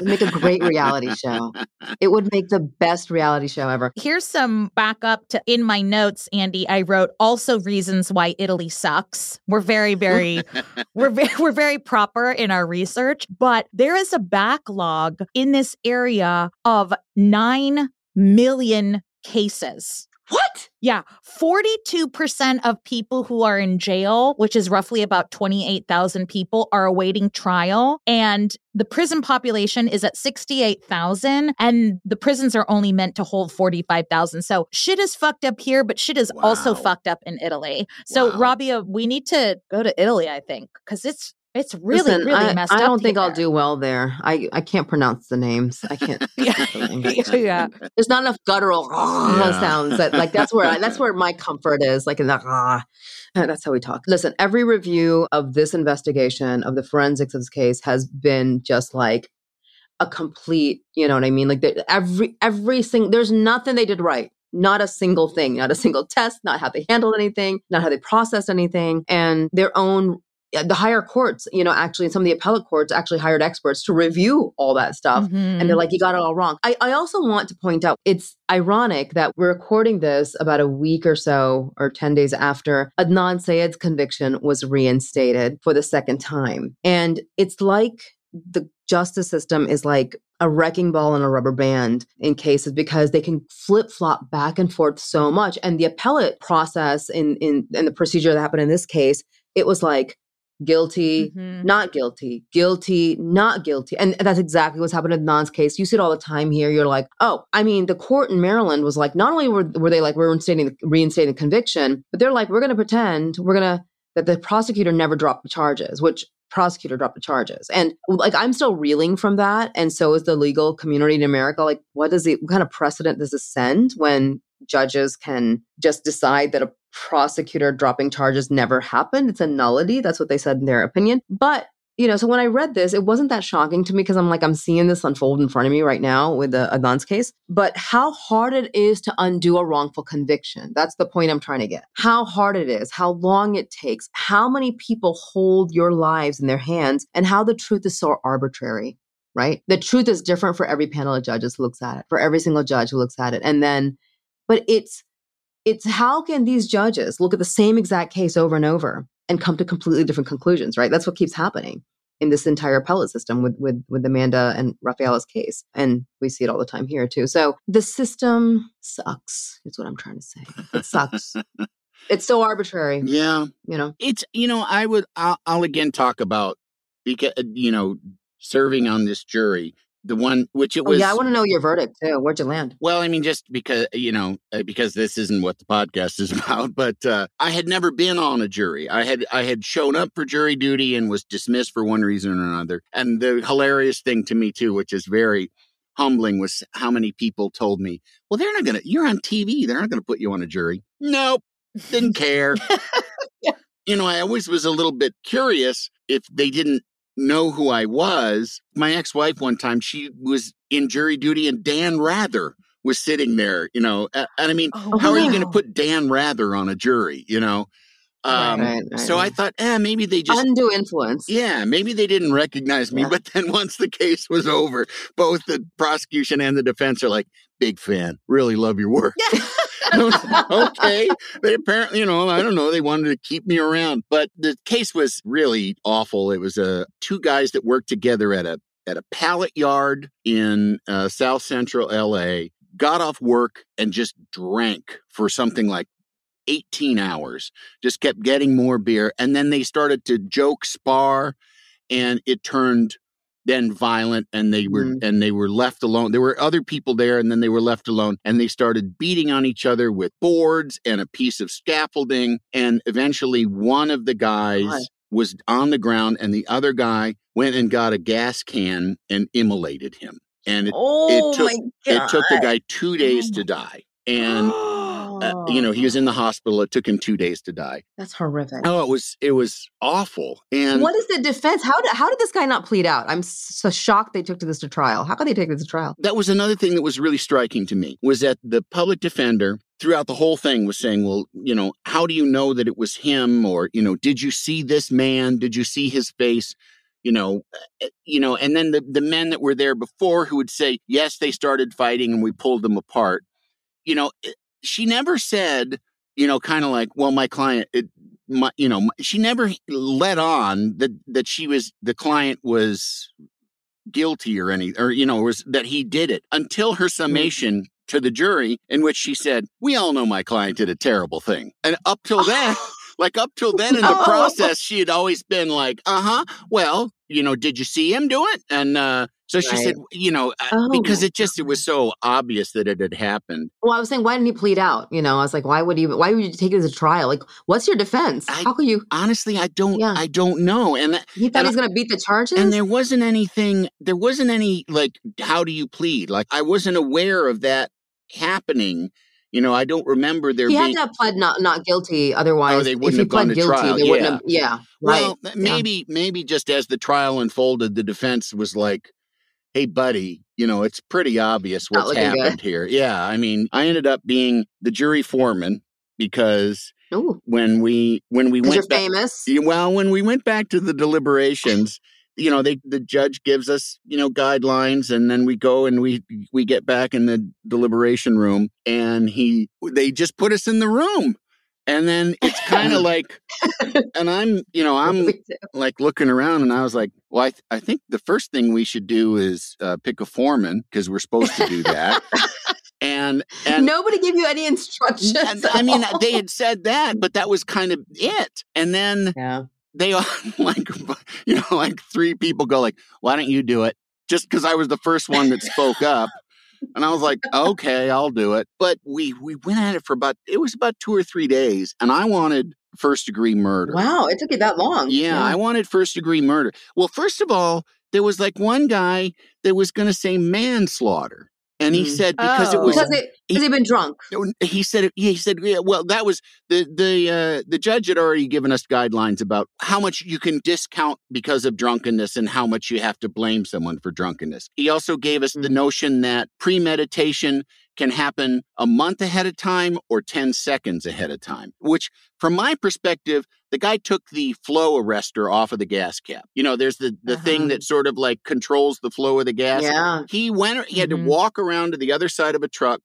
Make a great reality show. It would make the best reality show ever. Here's some backup to in my notes, Andy. I wrote also reasons why Italy sucks. We're very, very, we're very, we're very proper in our research, but there is a backlog in this area of nine million cases. What? Yeah, 42% of people who are in jail, which is roughly about 28,000 people, are awaiting trial. And the prison population is at 68,000, and the prisons are only meant to hold 45,000. So shit is fucked up here, but shit is also fucked up in Italy. So, Wow. Rabia, we need to go to Italy, I think, because it's it's really, Listen, really I, messed I up. I don't think I'll do well there. I, I can't pronounce the names. I can't. yeah. yeah. There's not enough guttural Yeah. sounds that like that's where I, that's where my comfort is. Like in the ah, that's how we talk. Listen, every review of this investigation of the forensics of this case has been just like a complete. You know what I mean? Like the, every every single there's nothing they did right. Not a single thing, not a single test, not how they handled anything, not how they processed anything, and their own uh, the higher courts, you know, actually, some of the appellate courts actually hired experts to review all that stuff and Mhm. they're like, you got it all wrong. I, I also want to point out it's ironic that we're recording this about a week or so or 10 days after Adnan Syed's conviction was reinstated for the second time. And it's like the justice system is like a wrecking ball and a rubber band in cases because they can flip flop back and forth so much. And the appellate process in, in, in the procedure that happened in this case, it was like guilty, Mhm. not guilty, guilty, not guilty. And that's exactly what's happened in Nan's case. You see it all the time here. You're like, oh, I mean, the court in Maryland was like, not only were, were they like, we're reinstating, reinstating the conviction, but they're like, we're going to pretend we're going to, that the prosecutor never dropped the charges, which prosecutor dropped the charges. And like, I'm still reeling from that. And so is the legal community in America. Like, what does it, what kind of precedent does this send when judges can just decide that a prosecutor dropping charges never happened. It's a nullity. That's what they said in their opinion. But you know, so when I read this, it wasn't that shocking to me because I'm like, I'm seeing this unfold in front of me right now with the Adnan's case. But how hard it is to undo a wrongful conviction. That's the point I'm trying to get. How hard it is, how long it takes, how many people hold your lives in their hands, and how the truth is so arbitrary, right? The truth is different for every panel of judges who looks at it, for every single judge who looks at it. And then, but it's, it's how can these judges look at the same exact case over and over and come to completely different conclusions, right? That's what keeps happening in this entire appellate system with with with Amanda and Raffaele's case, and we see it all the time here too. So the system sucks. Is what I'm trying to say. It sucks. it's so arbitrary, Yeah. you know. It's you know I would I'll, I'll again talk about because you know serving on this jury the one which it Oh was yeah, I want to know your verdict too. Where'd you land? well I mean just because you know uh, because this isn't what the podcast is about but uh, I had never been on a jury. I had I had shown up for jury duty and was dismissed for one reason or another. And the hilarious thing to me too which is very humbling was how many people told me well they're not gonna you're on TV they're not gonna put you on a jury. Nope. Didn't care. You know, I always was a little bit curious if they didn't know who I was. My ex wife, one time, she was in jury duty, and Dan Rather was sitting there, you know. And I mean, Oh, how are you going to put Dan Rather on a jury, you know? Um, Right, right, so I thought, eh, maybe they just. Undue influence. yeah, maybe they didn't recognize me, Yeah. but then once the case was over, both the prosecution and the defense are like, "Big fan, really love your work." Like, okay. They apparently, you know, I don't know, they wanted to keep me around. But the case was really awful. It was uh, two guys that worked together at a at a pallet yard in uh, South Central LA, got off work and just drank for something like 18 hours. Just kept getting more beer. And then they started to joke spar and it turned then violent and they were Mm. and they were left alone there were other people there and then they were left alone and they started beating on each other with boards and a piece of scaffolding and eventually one of the guys God. was on the ground and the other guy went and got a gas can and immolated him and it, Oh it took it took the guy two days to die and uh, you know he was in the hospital it took him two days to die That's horrific. oh it was it was awful and what is the defense? How did how did this guy not plead out? I'm so shocked they took to this to trial. How could they take this to trial? that was another thing that was really striking to me was that the public defender throughout the whole thing was saying well you know how do you know that it was him or you know did you see this man did you see his face you know uh, you know and then the, the men that were there before who would say yes they started fighting and we pulled them apart you know it- she never said you know kind of like well my client it, my, you know she never let on that that she was the client was guilty or any or you know was that he did it until her mm-hmm. summation to the jury in which she said we all know my client did a terrible thing. And up till then like up till then in the No. process she had always been like uh-huh well you know did you see him do it and uh so she Right. said you know uh, Oh because it just it was so obvious that it had happened Well, I was saying, why didn't he plead out? You know, I was like, why would you? Why would you take it as a trial? Like, what's your defense? I- How could you? honestly i don't Yeah. i don't know and He thought and he was going to beat the charges. and there wasn't anything there wasn't any like how do you plead like i wasn't aware of that happening you know i don't remember there he had to have pled not not guilty. Otherwise, Oh, they wouldn't he have gone pled to guilty, trial, they wouldn't yeah. have. Yeah, right. well Yeah. maybe maybe just as the trial unfolded the defense was like hey buddy you know it's pretty obvious what's looking good. happened here yeah i mean i ended up being the jury foreman because Ooh, when we when we went back famous. Well, when we went back to the deliberations, you know, they the judge gives us, you know, guidelines and then we go and we we get back in the deliberation room and he they just put us in the room. And then it's kind of like and I'm, you know, I'm like looking around and I was like, well, I, th- I think the first thing we should do is uh, pick a foreman because we're supposed to do that. and and Nobody gave you any instructions. and, I mean, they had said that, but that was kind of it. And then yeah. They all like, you know, like three people go like, "Why don't you do it?" Just because I was the first one that spoke up, and I was like, "Okay, I'll do it." But we we went at it for about it was about two or three days, and I wanted first degree murder. Wow, it took you that long. Yeah, I wanted first degree murder. Well, first of all, there was like one guy that was going to say manslaughter, and he Mm. said because it Oh. was because they because they've been drunk. he said it- he said yeah, well that was the the uh, the judge had already given us guidelines about how much you can discount because of drunkenness and how much you have to blame someone for drunkenness. He also gave us the Mm. notion that premeditation can happen a month ahead of time or 10 seconds ahead of time, which from my perspective the guy took the flow arrestor off of the gas cap. You know, there's the the Uh-huh. thing that sort of like controls the flow of the gas. Yeah. He went he had Mhm. to walk around to the other side of a truck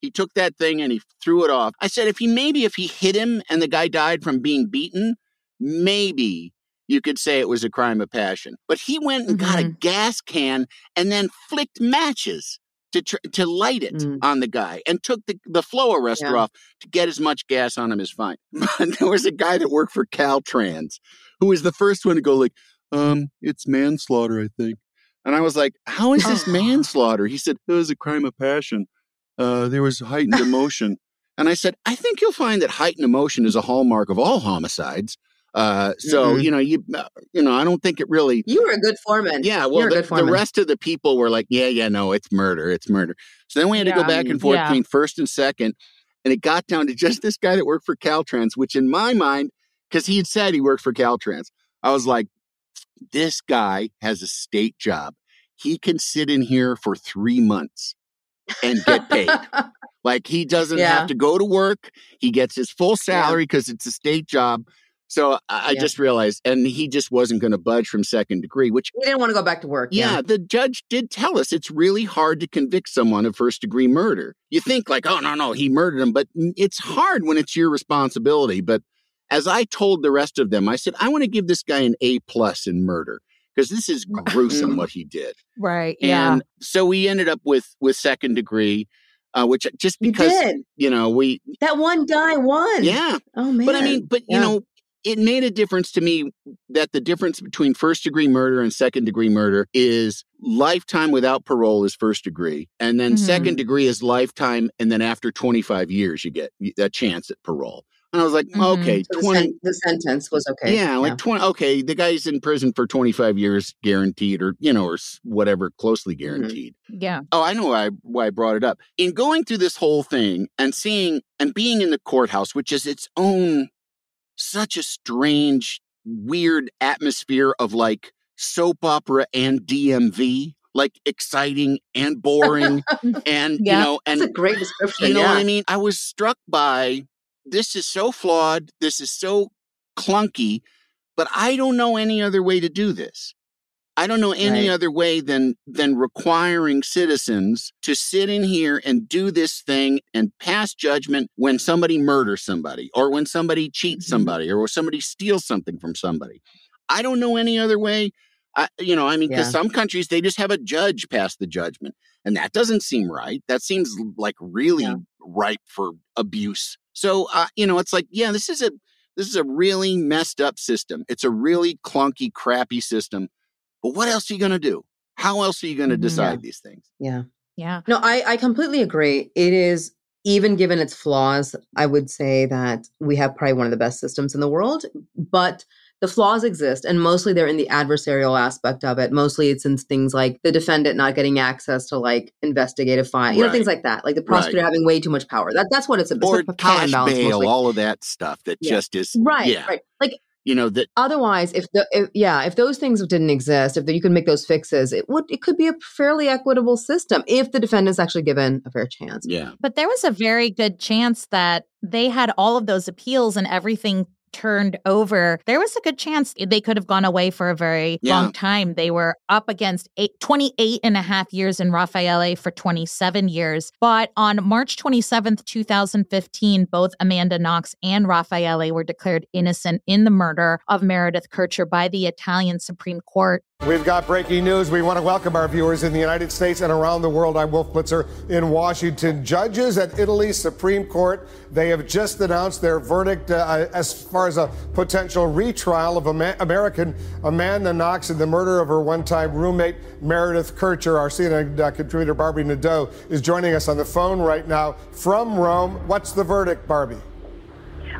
he took that thing and he threw it off. I said, if he maybe if he hit him and the guy died from being beaten, maybe you could say it was a crime of passion. But he went and got a gas can and then flicked matches to tr- to light it Mm. on the guy and took the, the flow arrestor Yeah. off to get as much gas on him as fine. But there was a guy that worked for Caltrans who was the first one to go like, um, it's manslaughter, I think. And I was like, how is this manslaughter? He said, it was a crime of passion uh, there was heightened emotion. and I said, I think you'll find that heightened emotion is a hallmark of all homicides. Uh, so Mhm. you know, you uh, you know, I don't think it really. You were a good foreman. Yeah, well, the, good the rest of the people were like, yeah, yeah, no, it's murder, it's murder. So then we had to go back and forth Yeah. between first and second, and it got down to just this guy that worked for Caltrans, which in my mind, because he had said he worked for Caltrans, I was like, this guy has a state job. He can sit in here for three months and get paid. Like he doesn't Yeah. have to go to work. He gets his full salary because it's a state job. So I, Yeah. just realized, and he just wasn't going to budge from second degree, which, he didn't want to go back to work. yeah, the judge did tell us it's really hard to convict someone of first degree murder. You think, like, oh, no, no, he murdered him, but it's hard when it's your responsibility. But as I told the rest of them, I said, I want to give this guy an A plus in murder because this is gruesome what he did. Right. Yeah. And so we ended up with with second degree, uh, which just because did. you know we That one guy won. yeah. Oh man. But I mean, but Yeah. you know, it made a difference to me that the difference between first degree murder and second degree murder is lifetime without parole is first degree, and then Mm-hmm. Mhm. second degree is lifetime, and then after 25 years, you get a chance at parole. And I was like, Mhm. okay, So the, 20. sen- the sentence was okay. Yeah, like 20. Okay, the guy's in prison for 25 years guaranteed, or, you know, or whatever, closely guaranteed. Yeah. Oh, I know why, why I brought it up. In going through this whole thing and seeing and being in the courthouse, which is its own such a strange, weird atmosphere of like soap opera and DMV, like exciting and boring. and, Yeah. you know, and That's a great description. you know yeah. what I mean? I was struck by this is so flawed, this is so clunky, but I don't know any other way to do this. I don't know any Right. other way than than requiring citizens to sit in here and do this thing and pass judgment when somebody murders somebody or when somebody cheats Mhm. somebody or when somebody steals something from somebody. I don't know any other way. I, you know, I mean, because Yeah. some countries they just have a judge pass the judgment, and that doesn't seem right. That seems like really Yeah. ripe for abuse. So, uh, you know, it's like, yeah, this is a this is a really messed up system. It's a really clunky, crappy system. But what else are you going to do? How else are you going to decide these things? yeah. Yeah. No, I, I completely agree. It is, even given its flaws, I would say that we have probably one of the best systems in the world. But the flaws exist, and mostly they're in the adversarial aspect of it. Mostly it's in things like the defendant not getting access to like investigative file, you know, things like that. Like the prosecutor Right. having way too much power. That, that's what it's about. Or It's cash bail, mostly. all of that stuff that Yeah. just is Right, Yeah, right. Like you know that otherwise if the if, yeah if those things didn't exist if the, you could make those fixes it would it could be a fairly equitable system if the defendant's actually given a fair chance yeah. But there was a very good chance that they had all of those appeals and everything turned over. There was a good chance they could have gone away for a very Yeah. long time. They were up against eight, 28 and a half years in Raffaele for 27 years. But on March 27th, 2015, both Amanda Knox and Raffaele were declared innocent in the murder of Meredith Kercher by the Italian Supreme Court. We've got breaking news. We want to welcome our viewers in the United States and around the world. I'm Wolf Blitzer in Washington. Judges at Italy's Supreme Court, they have just announced their verdict uh, as far as a potential retrial of American Amanda Knox in the murder of her one-time roommate, Meredith Kercher. Our CNN uh, contributor, Barbie Nadeau, is joining us on the phone right now from Rome. What's the verdict, Barbie?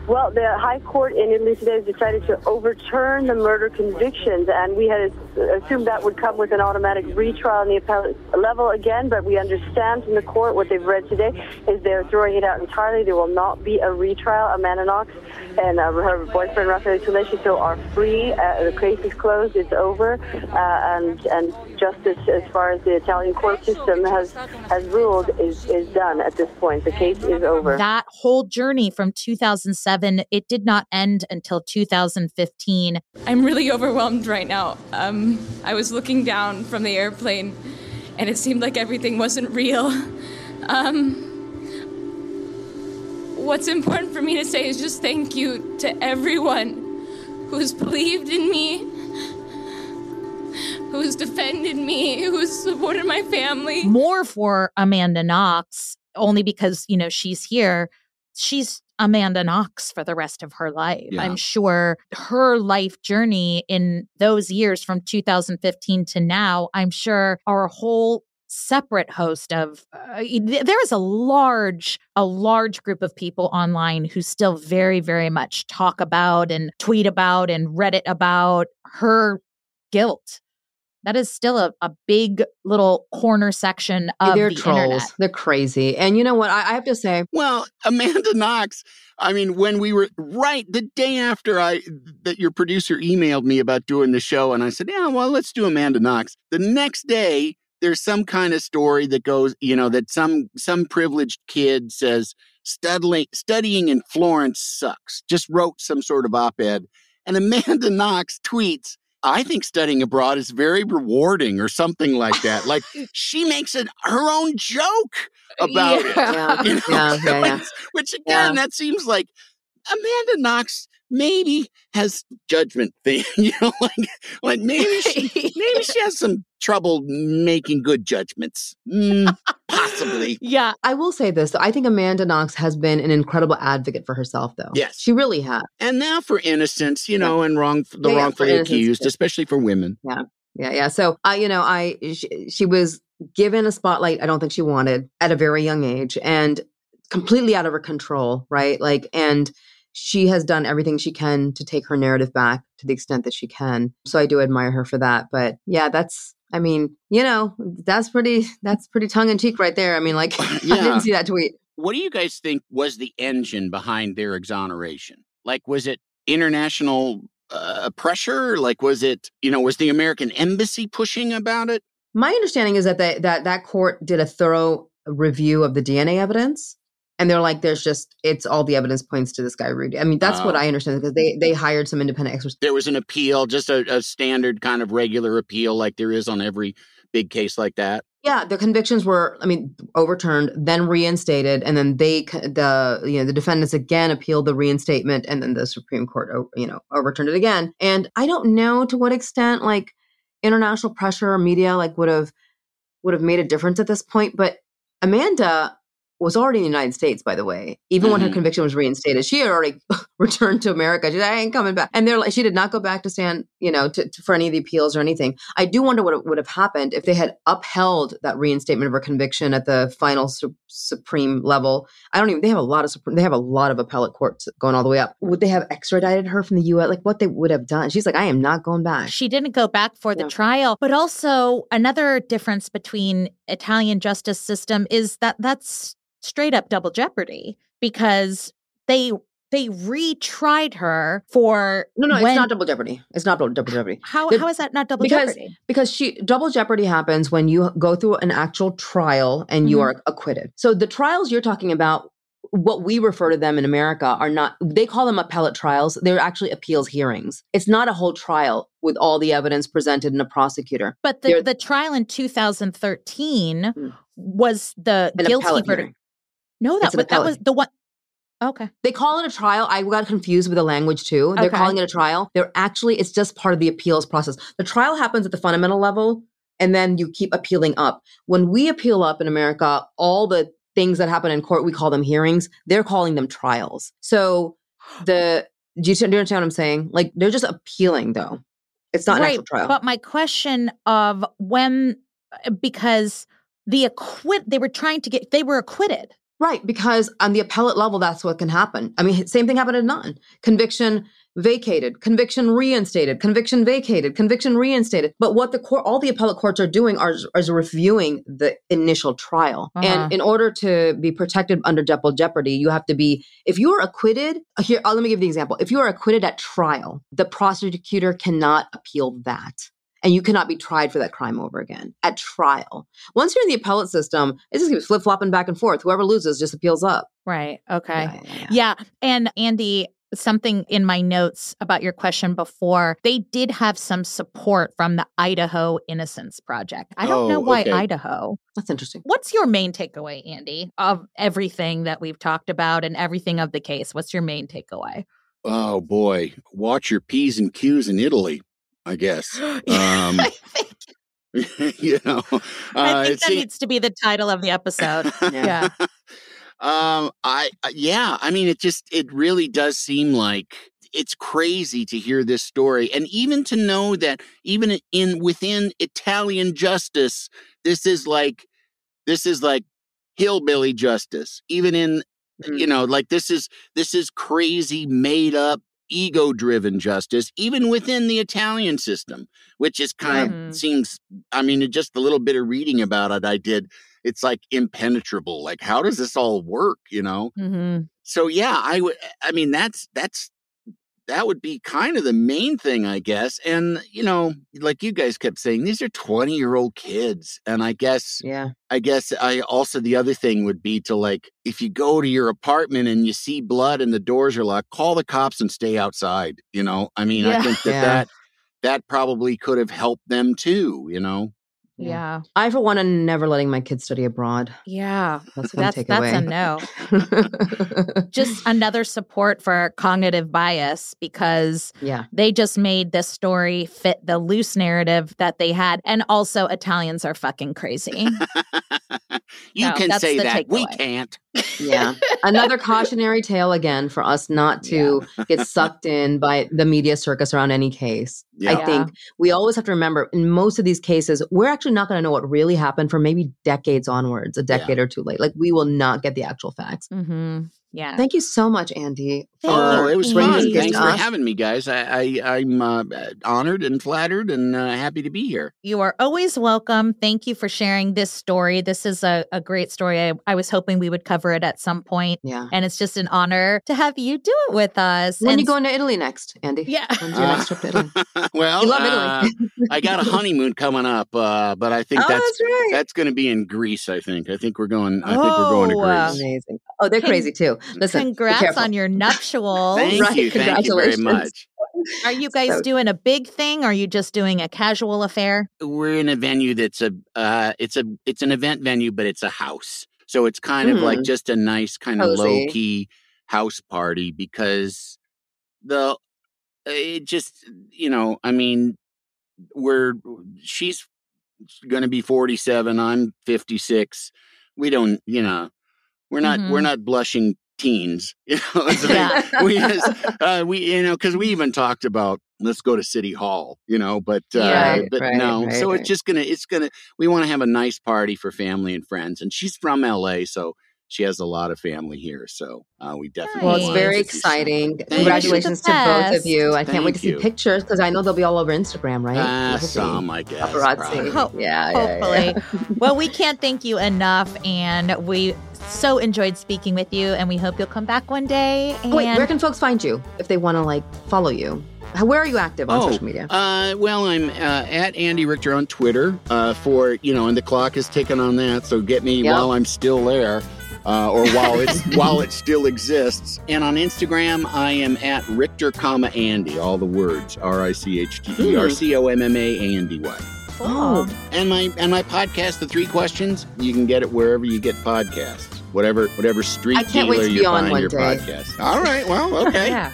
Well, the High Court in Italy today has decided to overturn the murder convictions, and we had assumed that would come with an automatic retrial on the appellate level again. But we understand from the court what they've read today is they're throwing it out entirely. There will not be a retrial. Amanda Knox and uh, her boyfriend Raffaele Sollecito are free. Uh, the case is closed. It's over, uh, and and justice, as far as the Italian court system has has ruled, is is done at this point. The case is over. That whole journey from 2007, it did not end until 2015. I'm really overwhelmed right now. Um, I was looking down from the airplane, and it seemed like everything wasn't real. Um, what's important for me to say is just thank you to everyone who's believed in me, who's defended me, who's supported my family. More for Amanda Knox, only because, you know, she's here. She's Amanda Knox for the rest of her life. Yeah. I'm sure her life journey in those years from 2015 to now, I'm sure are a whole separate host of uh, there is a large a large group of people online who still very very much talk about and tweet about and reddit about her guilt that is still a, a big little corner section of they're the trolls internet they're crazy and you know what I, I have to say Well, Amanda Knox. I mean, when we were right the day after I that your producer emailed me about doing the show, and I said, "Yeah, well, let's do Amanda Knox." The next day, there's some kind of story that goes, you know, that some some privileged kid says studying studying in Florence sucks. Just wrote some sort of op-ed, and Amanda Knox tweets. I think studying abroad is very rewarding, or something like that. Like she makes it her own joke uh, about it. yeah You know? yeah yeah, yeah. Which, which again, that seems like Amanda Knox maybe has judgment thing, you know, like like maybe she maybe she has some trouble making good judgments. Mm, possibly. Yeah. I will say this. I think Amanda Knox has been an incredible advocate for herself, though. Yes. She really has. And now for innocence, you know, and wrong the Yeah, yeah, wrongfully innocence, accused, yeah. especially for women. Yeah. Yeah. Yeah. So I, you know, I, she, she was given a spotlight I don't think she wanted at a very young age and completely out of her control, right? Like, and she has done everything she can to take her narrative back to the extent that she can. So I do admire her for that. But yeah, that's, I mean, you know, that's pretty, that's pretty tongue in cheek right there. I mean, like, I didn't see that tweet. What do you guys think was the engine behind their exoneration? Like, was it international uh, pressure? Like, was it, you know, was the American embassy pushing about it? My understanding is that they, that that court did a thorough review of the DNA evidence, and they're like, "There's just it's all the evidence points to this guy Rudy." I mean, that's what Oh. I understand because they they hired some independent experts. There was an appeal, just a, a standard kind of regular appeal, like there is on every big case like that. Yeah, the convictions were, I mean, overturned, then reinstated, and then they, the you know, the defendants again appealed the reinstatement, and then the Supreme Court, you know, overturned it again. And I don't know to what extent, like, international pressure or media, like, would have would have made a difference at this point. But Amanda was already in the United States, by the way. Even when her Mhm. conviction was reinstated, she had already returned to America. She said, "I ain't coming back," and they're like, she did not go back to stand, you know, to, to- for any of the appeals or anything. I do wonder what would have happened if they had upheld that reinstatement of her conviction at the final su- supreme level. I don't even. They have a lot of supreme. They have a lot of appellate courts going all the way up. Would they have extradited her from the U.S.? Like what they would have done? She's like, I am not going back. She didn't go back for the No. trial, but also another difference between Italian justice system is that that's straight up double jeopardy because they they retried her for No, no, when- it's not double jeopardy. It's not double double jeopardy. How The- how is that not double because jeopardy? because she double jeopardy happens when you go through an actual trial and you Mhm. are acquitted. So the trials you're talking about what we refer to them in America are not they call them appellate trials. They're actually appeals hearings. It's not a whole trial with all the evidence presented in a prosecutor. But the, They're- the trial in 2013 Mm. was the guilty verdict. hearing. No, that was that was the one. Okay. They call it a trial. I got confused with the language too. They're Okay. calling it a trial. They're actually, it's just part of the appeals process. The trial happens at the fundamental level, and then you keep appealing up. When we appeal up in America, all the things that happen in court, we call them hearings. They're calling them trials. So the, do you, do you understand what I'm saying? Like they're just appealing though. It's not an actual trial. But my question of when, uh, because the acquit, they were trying to get, they were acquitted. Right, because on the appellate level, that's what can happen. I mean, same thing happened in none. Conviction vacated, conviction reinstated, conviction vacated, conviction reinstated. But what the court, all the appellate courts are doing are, is reviewing the initial trial. Uh-huh. And in order to be protected under double jeopardy, you have to be, if you are acquitted, here, uh, let me give you the example. If you are acquitted at trial, the prosecutor cannot appeal that. And you cannot be tried for that crime over again at trial. Once you're in the appellate system, it just keeps flip flopping back and forth. Whoever loses just appeals up. Right. Okay. Yeah, yeah, yeah. Yeah. And Andy, something in my notes about your question before, they did have some support from the Idaho Innocence Project. I don't know Oh, why okay. Idaho. That's interesting. What's your main takeaway, Andy, of everything that we've talked about and everything of the case? What's your main takeaway? Oh boy, watch your p's and q's in Italy. I guess. Um, I think, you know, uh, I think that needs to be the title of the episode. Yeah. yeah. um, I uh, yeah, I mean, it just it really does seem like it's crazy to hear this story, and even to know that even in within Italian justice, this is like this is like hillbilly justice. Even in you know, like this is this is crazy, made up, ego driven justice, even within the Italian system, which is kind Mhm. of seems. I mean, just a little bit of reading about it, I did. It's like impenetrable. Like, how does this all work? You know. hmm So yeah, I would. I mean, that's that's that would be kind of the main thing, I guess. And you know, like you guys kept saying, these are twenty year old kids, and I guess Yeah. I guess I also the other thing would be to like if you go to your apartment and you see blood and the doors are locked, call the cops and stay outside. You know, I mean, I think that Yeah. that that probably could have helped them too. You know, Yeah. I, for one, am never letting my kids study abroad. Yeah. That's That's that's a no. just another support for cognitive bias because yeah. they just made this story fit the loose narrative that they had. And also Italians are fucking crazy. You No, can say that. We can't. Yeah. Another cautionary tale again for us not to get sucked in by the media circus around any case. Yeah. I think we always have to remember in most of these cases, we're actually not going to know what really happened for maybe decades onwards, a decade or two late. Like we will not get the actual facts. mm-hmm. Yeah. Thank you so much, Andy. Oh, for it was bringing fun. Thanks for having me, guys. I, I I'm uh, honored and flattered and uh, happy to be here. You are always welcome. Thank you for sharing this story. This is a, a great story. I, I was hoping we would cover it at some point. Yeah. And it's just an honor to have you do it with us. When and you going to Italy next, Andy? Yeah. When's your next trip to Italy? well, You love uh, Italy. I got a honeymoon coming up, uh, but I think Oh, that's that's right. that's going to be in Greece. I think. I think we're going. I think we're going to Oh, uh, Greece. Amazing. Oh, they're Con- crazy too. Listen, Congrats on your nuptials. Thank Right, you. Thank you very congratulations. much. Are you guys So- doing a big thing? Or are you just doing a casual affair? We're in a venue that's a uh, it's a it's an event venue, but it's a house. So it's kind of like Hmm. just a nice kind of low key house party because the it just you know I mean we're she's going to be 47 I'm 56 we don't you know we're not we're Mhm. not blushing teens you know Yeah. we just uh, we you know because we even talked about let's go to city hall you know but uh Right, but right, no right, so it's just gonna it's gonna we want to have a nice party for family and friends and she's from la so she has a lot of family here so uh we definitely Well, it's very to exciting. Congratulations to both of you. I can't wait Thank to see pictures because I know they'll be all over Instagram, right? uh, We'll some i guess Paparazzi. Ho- Yeah, yeah, Hopefully. yeah. well, we can't thank you enough. And we so enjoyed speaking with you. And we hope you'll come back one day. And Wait, where can folks find you if they want to like follow you? Where are you active on Oh, social media? Uh, well, I'm uh, at Andy Richter on Twitter uh, for you know, and the clock is ticking on that. So get me Yep. while I'm still there, uh, or while it's while it still exists. And on Instagram, I am at Richter, comma Andy, all the words R I C H T E R C O M M A A N D Y. Oh. And my and my podcast, The Three Questions, you can get it wherever you get podcasts. Whatever whatever street I can't wait dealer to you be on find one your day. podcast. All right, well, okay. Yeah.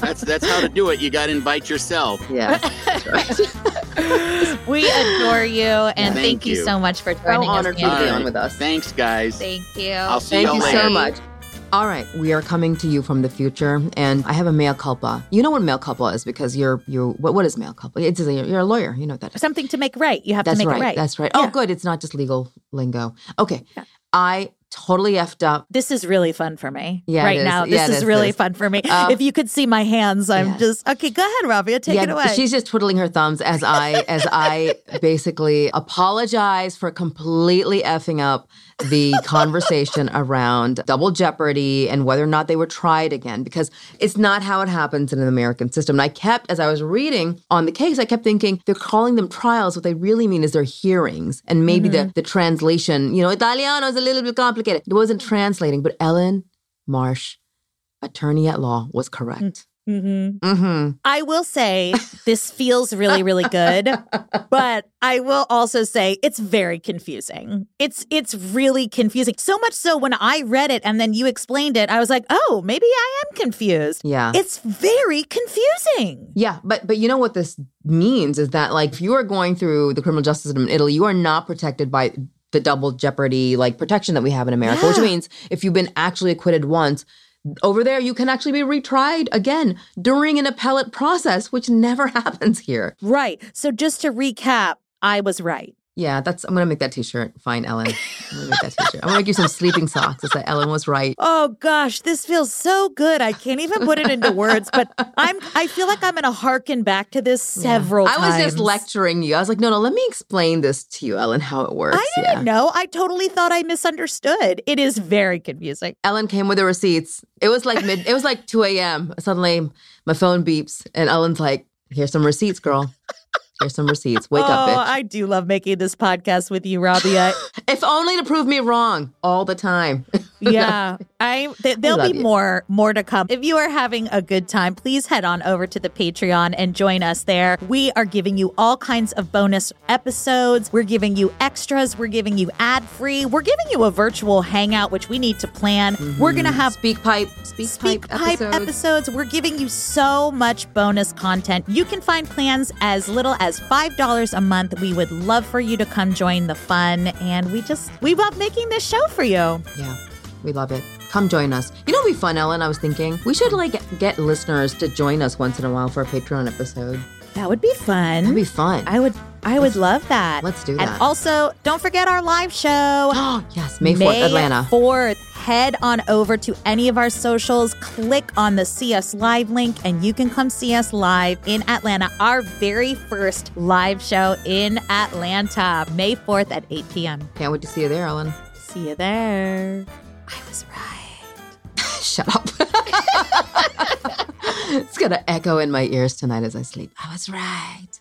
That's that's how to do it. You got to invite yourself. yeah. That's right. we adore you. And Thank thank, you. you. so much for So joining us. honored you to be on with us. Thanks, guys. Thank you. I'll see Thank y'all you later. so much. All right, we are coming to you from the future, and I have a mea culpa. You know what mea culpa is because you're you. What what is mea culpa? It's a, you're a lawyer. You know what that is. Something to make right. You have That's to make right. it right. That's right. Oh, yeah. Oh, good. It's not just legal lingo. Okay, I totally effed up. This is really fun for me Yeah, right now. This Yeah, is is, really is. fun for me. Um, if you could see my hands, I'm yes. just okay. Go ahead, Rabia. Take it away. She's just twiddling her thumbs as I as I basically apologize for completely effing up the conversation around double jeopardy and whether or not they were tried again because it's not how it happens in an American system. And I kept as I was reading on the case, I kept thinking they're calling them trials. What they really mean is they're hearings and maybe the mm-hmm. the translation. You know, Italiano is a little bit complicated. It wasn't translating, but Ellyn Marsh, attorney at law, was correct. Mm. Mm-hmm. Mm-hmm. I will say this feels really, really good, but I will also say it's very confusing. It's it's really confusing. So much so when I read it and then you explained it, I was like, oh, maybe I am confused. Yeah. It's very confusing. Yeah, but but you know what this means is that like if you are going through the criminal justice system in Italy, you are not protected by the double jeopardy like protection that we have in America, which means if you've been actually acquitted once, over there you can actually be retried again during an appellate process, which never happens here. Right. So just to recap, I was right. Yeah, that's I'm gonna make that t-shirt. Fine, Ellyn. I'm gonna make that t-shirt. I'm gonna make you some sleeping socks that say Ellyn was right. Oh gosh, this feels so good. I can't even put it into words, but I'm I feel like I'm gonna harken back to this several I times. was just lecturing you. I was like, no, no, let me explain this to you, Ellyn, how it works. I didn't know. I totally thought I misunderstood. It is very confusing. Ellyn came with the receipts. It was like mid. It was like two a.m. Suddenly, my phone beeps, and Ellyn's like, "Here's some receipts, girl. Here's some receipts. Wake oh, up, bitch." I do love making this podcast with you, Rabia. if only to prove me wrong all the time. Yeah, I th- there'll love be you. more more to come. If you are having a good time, please head on over to the Patreon and join us there. We are giving you all kinds of bonus episodes. We're giving you extras. We're giving you ad free. We're giving you a virtual hangout, which we need to plan. We're gonna mm-hmm. have SpeakPipe, speak, SpeakPipe, Pipe episodes. episodes. We're giving you so much bonus content. You can find plans as little as $5 a month. We would love for you to come join the fun. And we just, we love making this show for you. Yeah, we love it. Come join us. You know, what'd be fun, Ellyn. I was thinking we should like get listeners to join us once in a while for a Patreon episode. That would be fun. That'd be fun. I would, I would love that. Let's do And that. also, don't forget our live show. Oh yes, May 4th, Atlanta. 4th. Head on over to any of our socials, click on the CS Live link, and you can come see us live in Atlanta. Our very first live show in Atlanta, May 4th at 8 p.m. Can't wait to see you there, Ellyn. See you there. I was right. Shut up. it's gonna echo in my ears tonight as I sleep. I was right.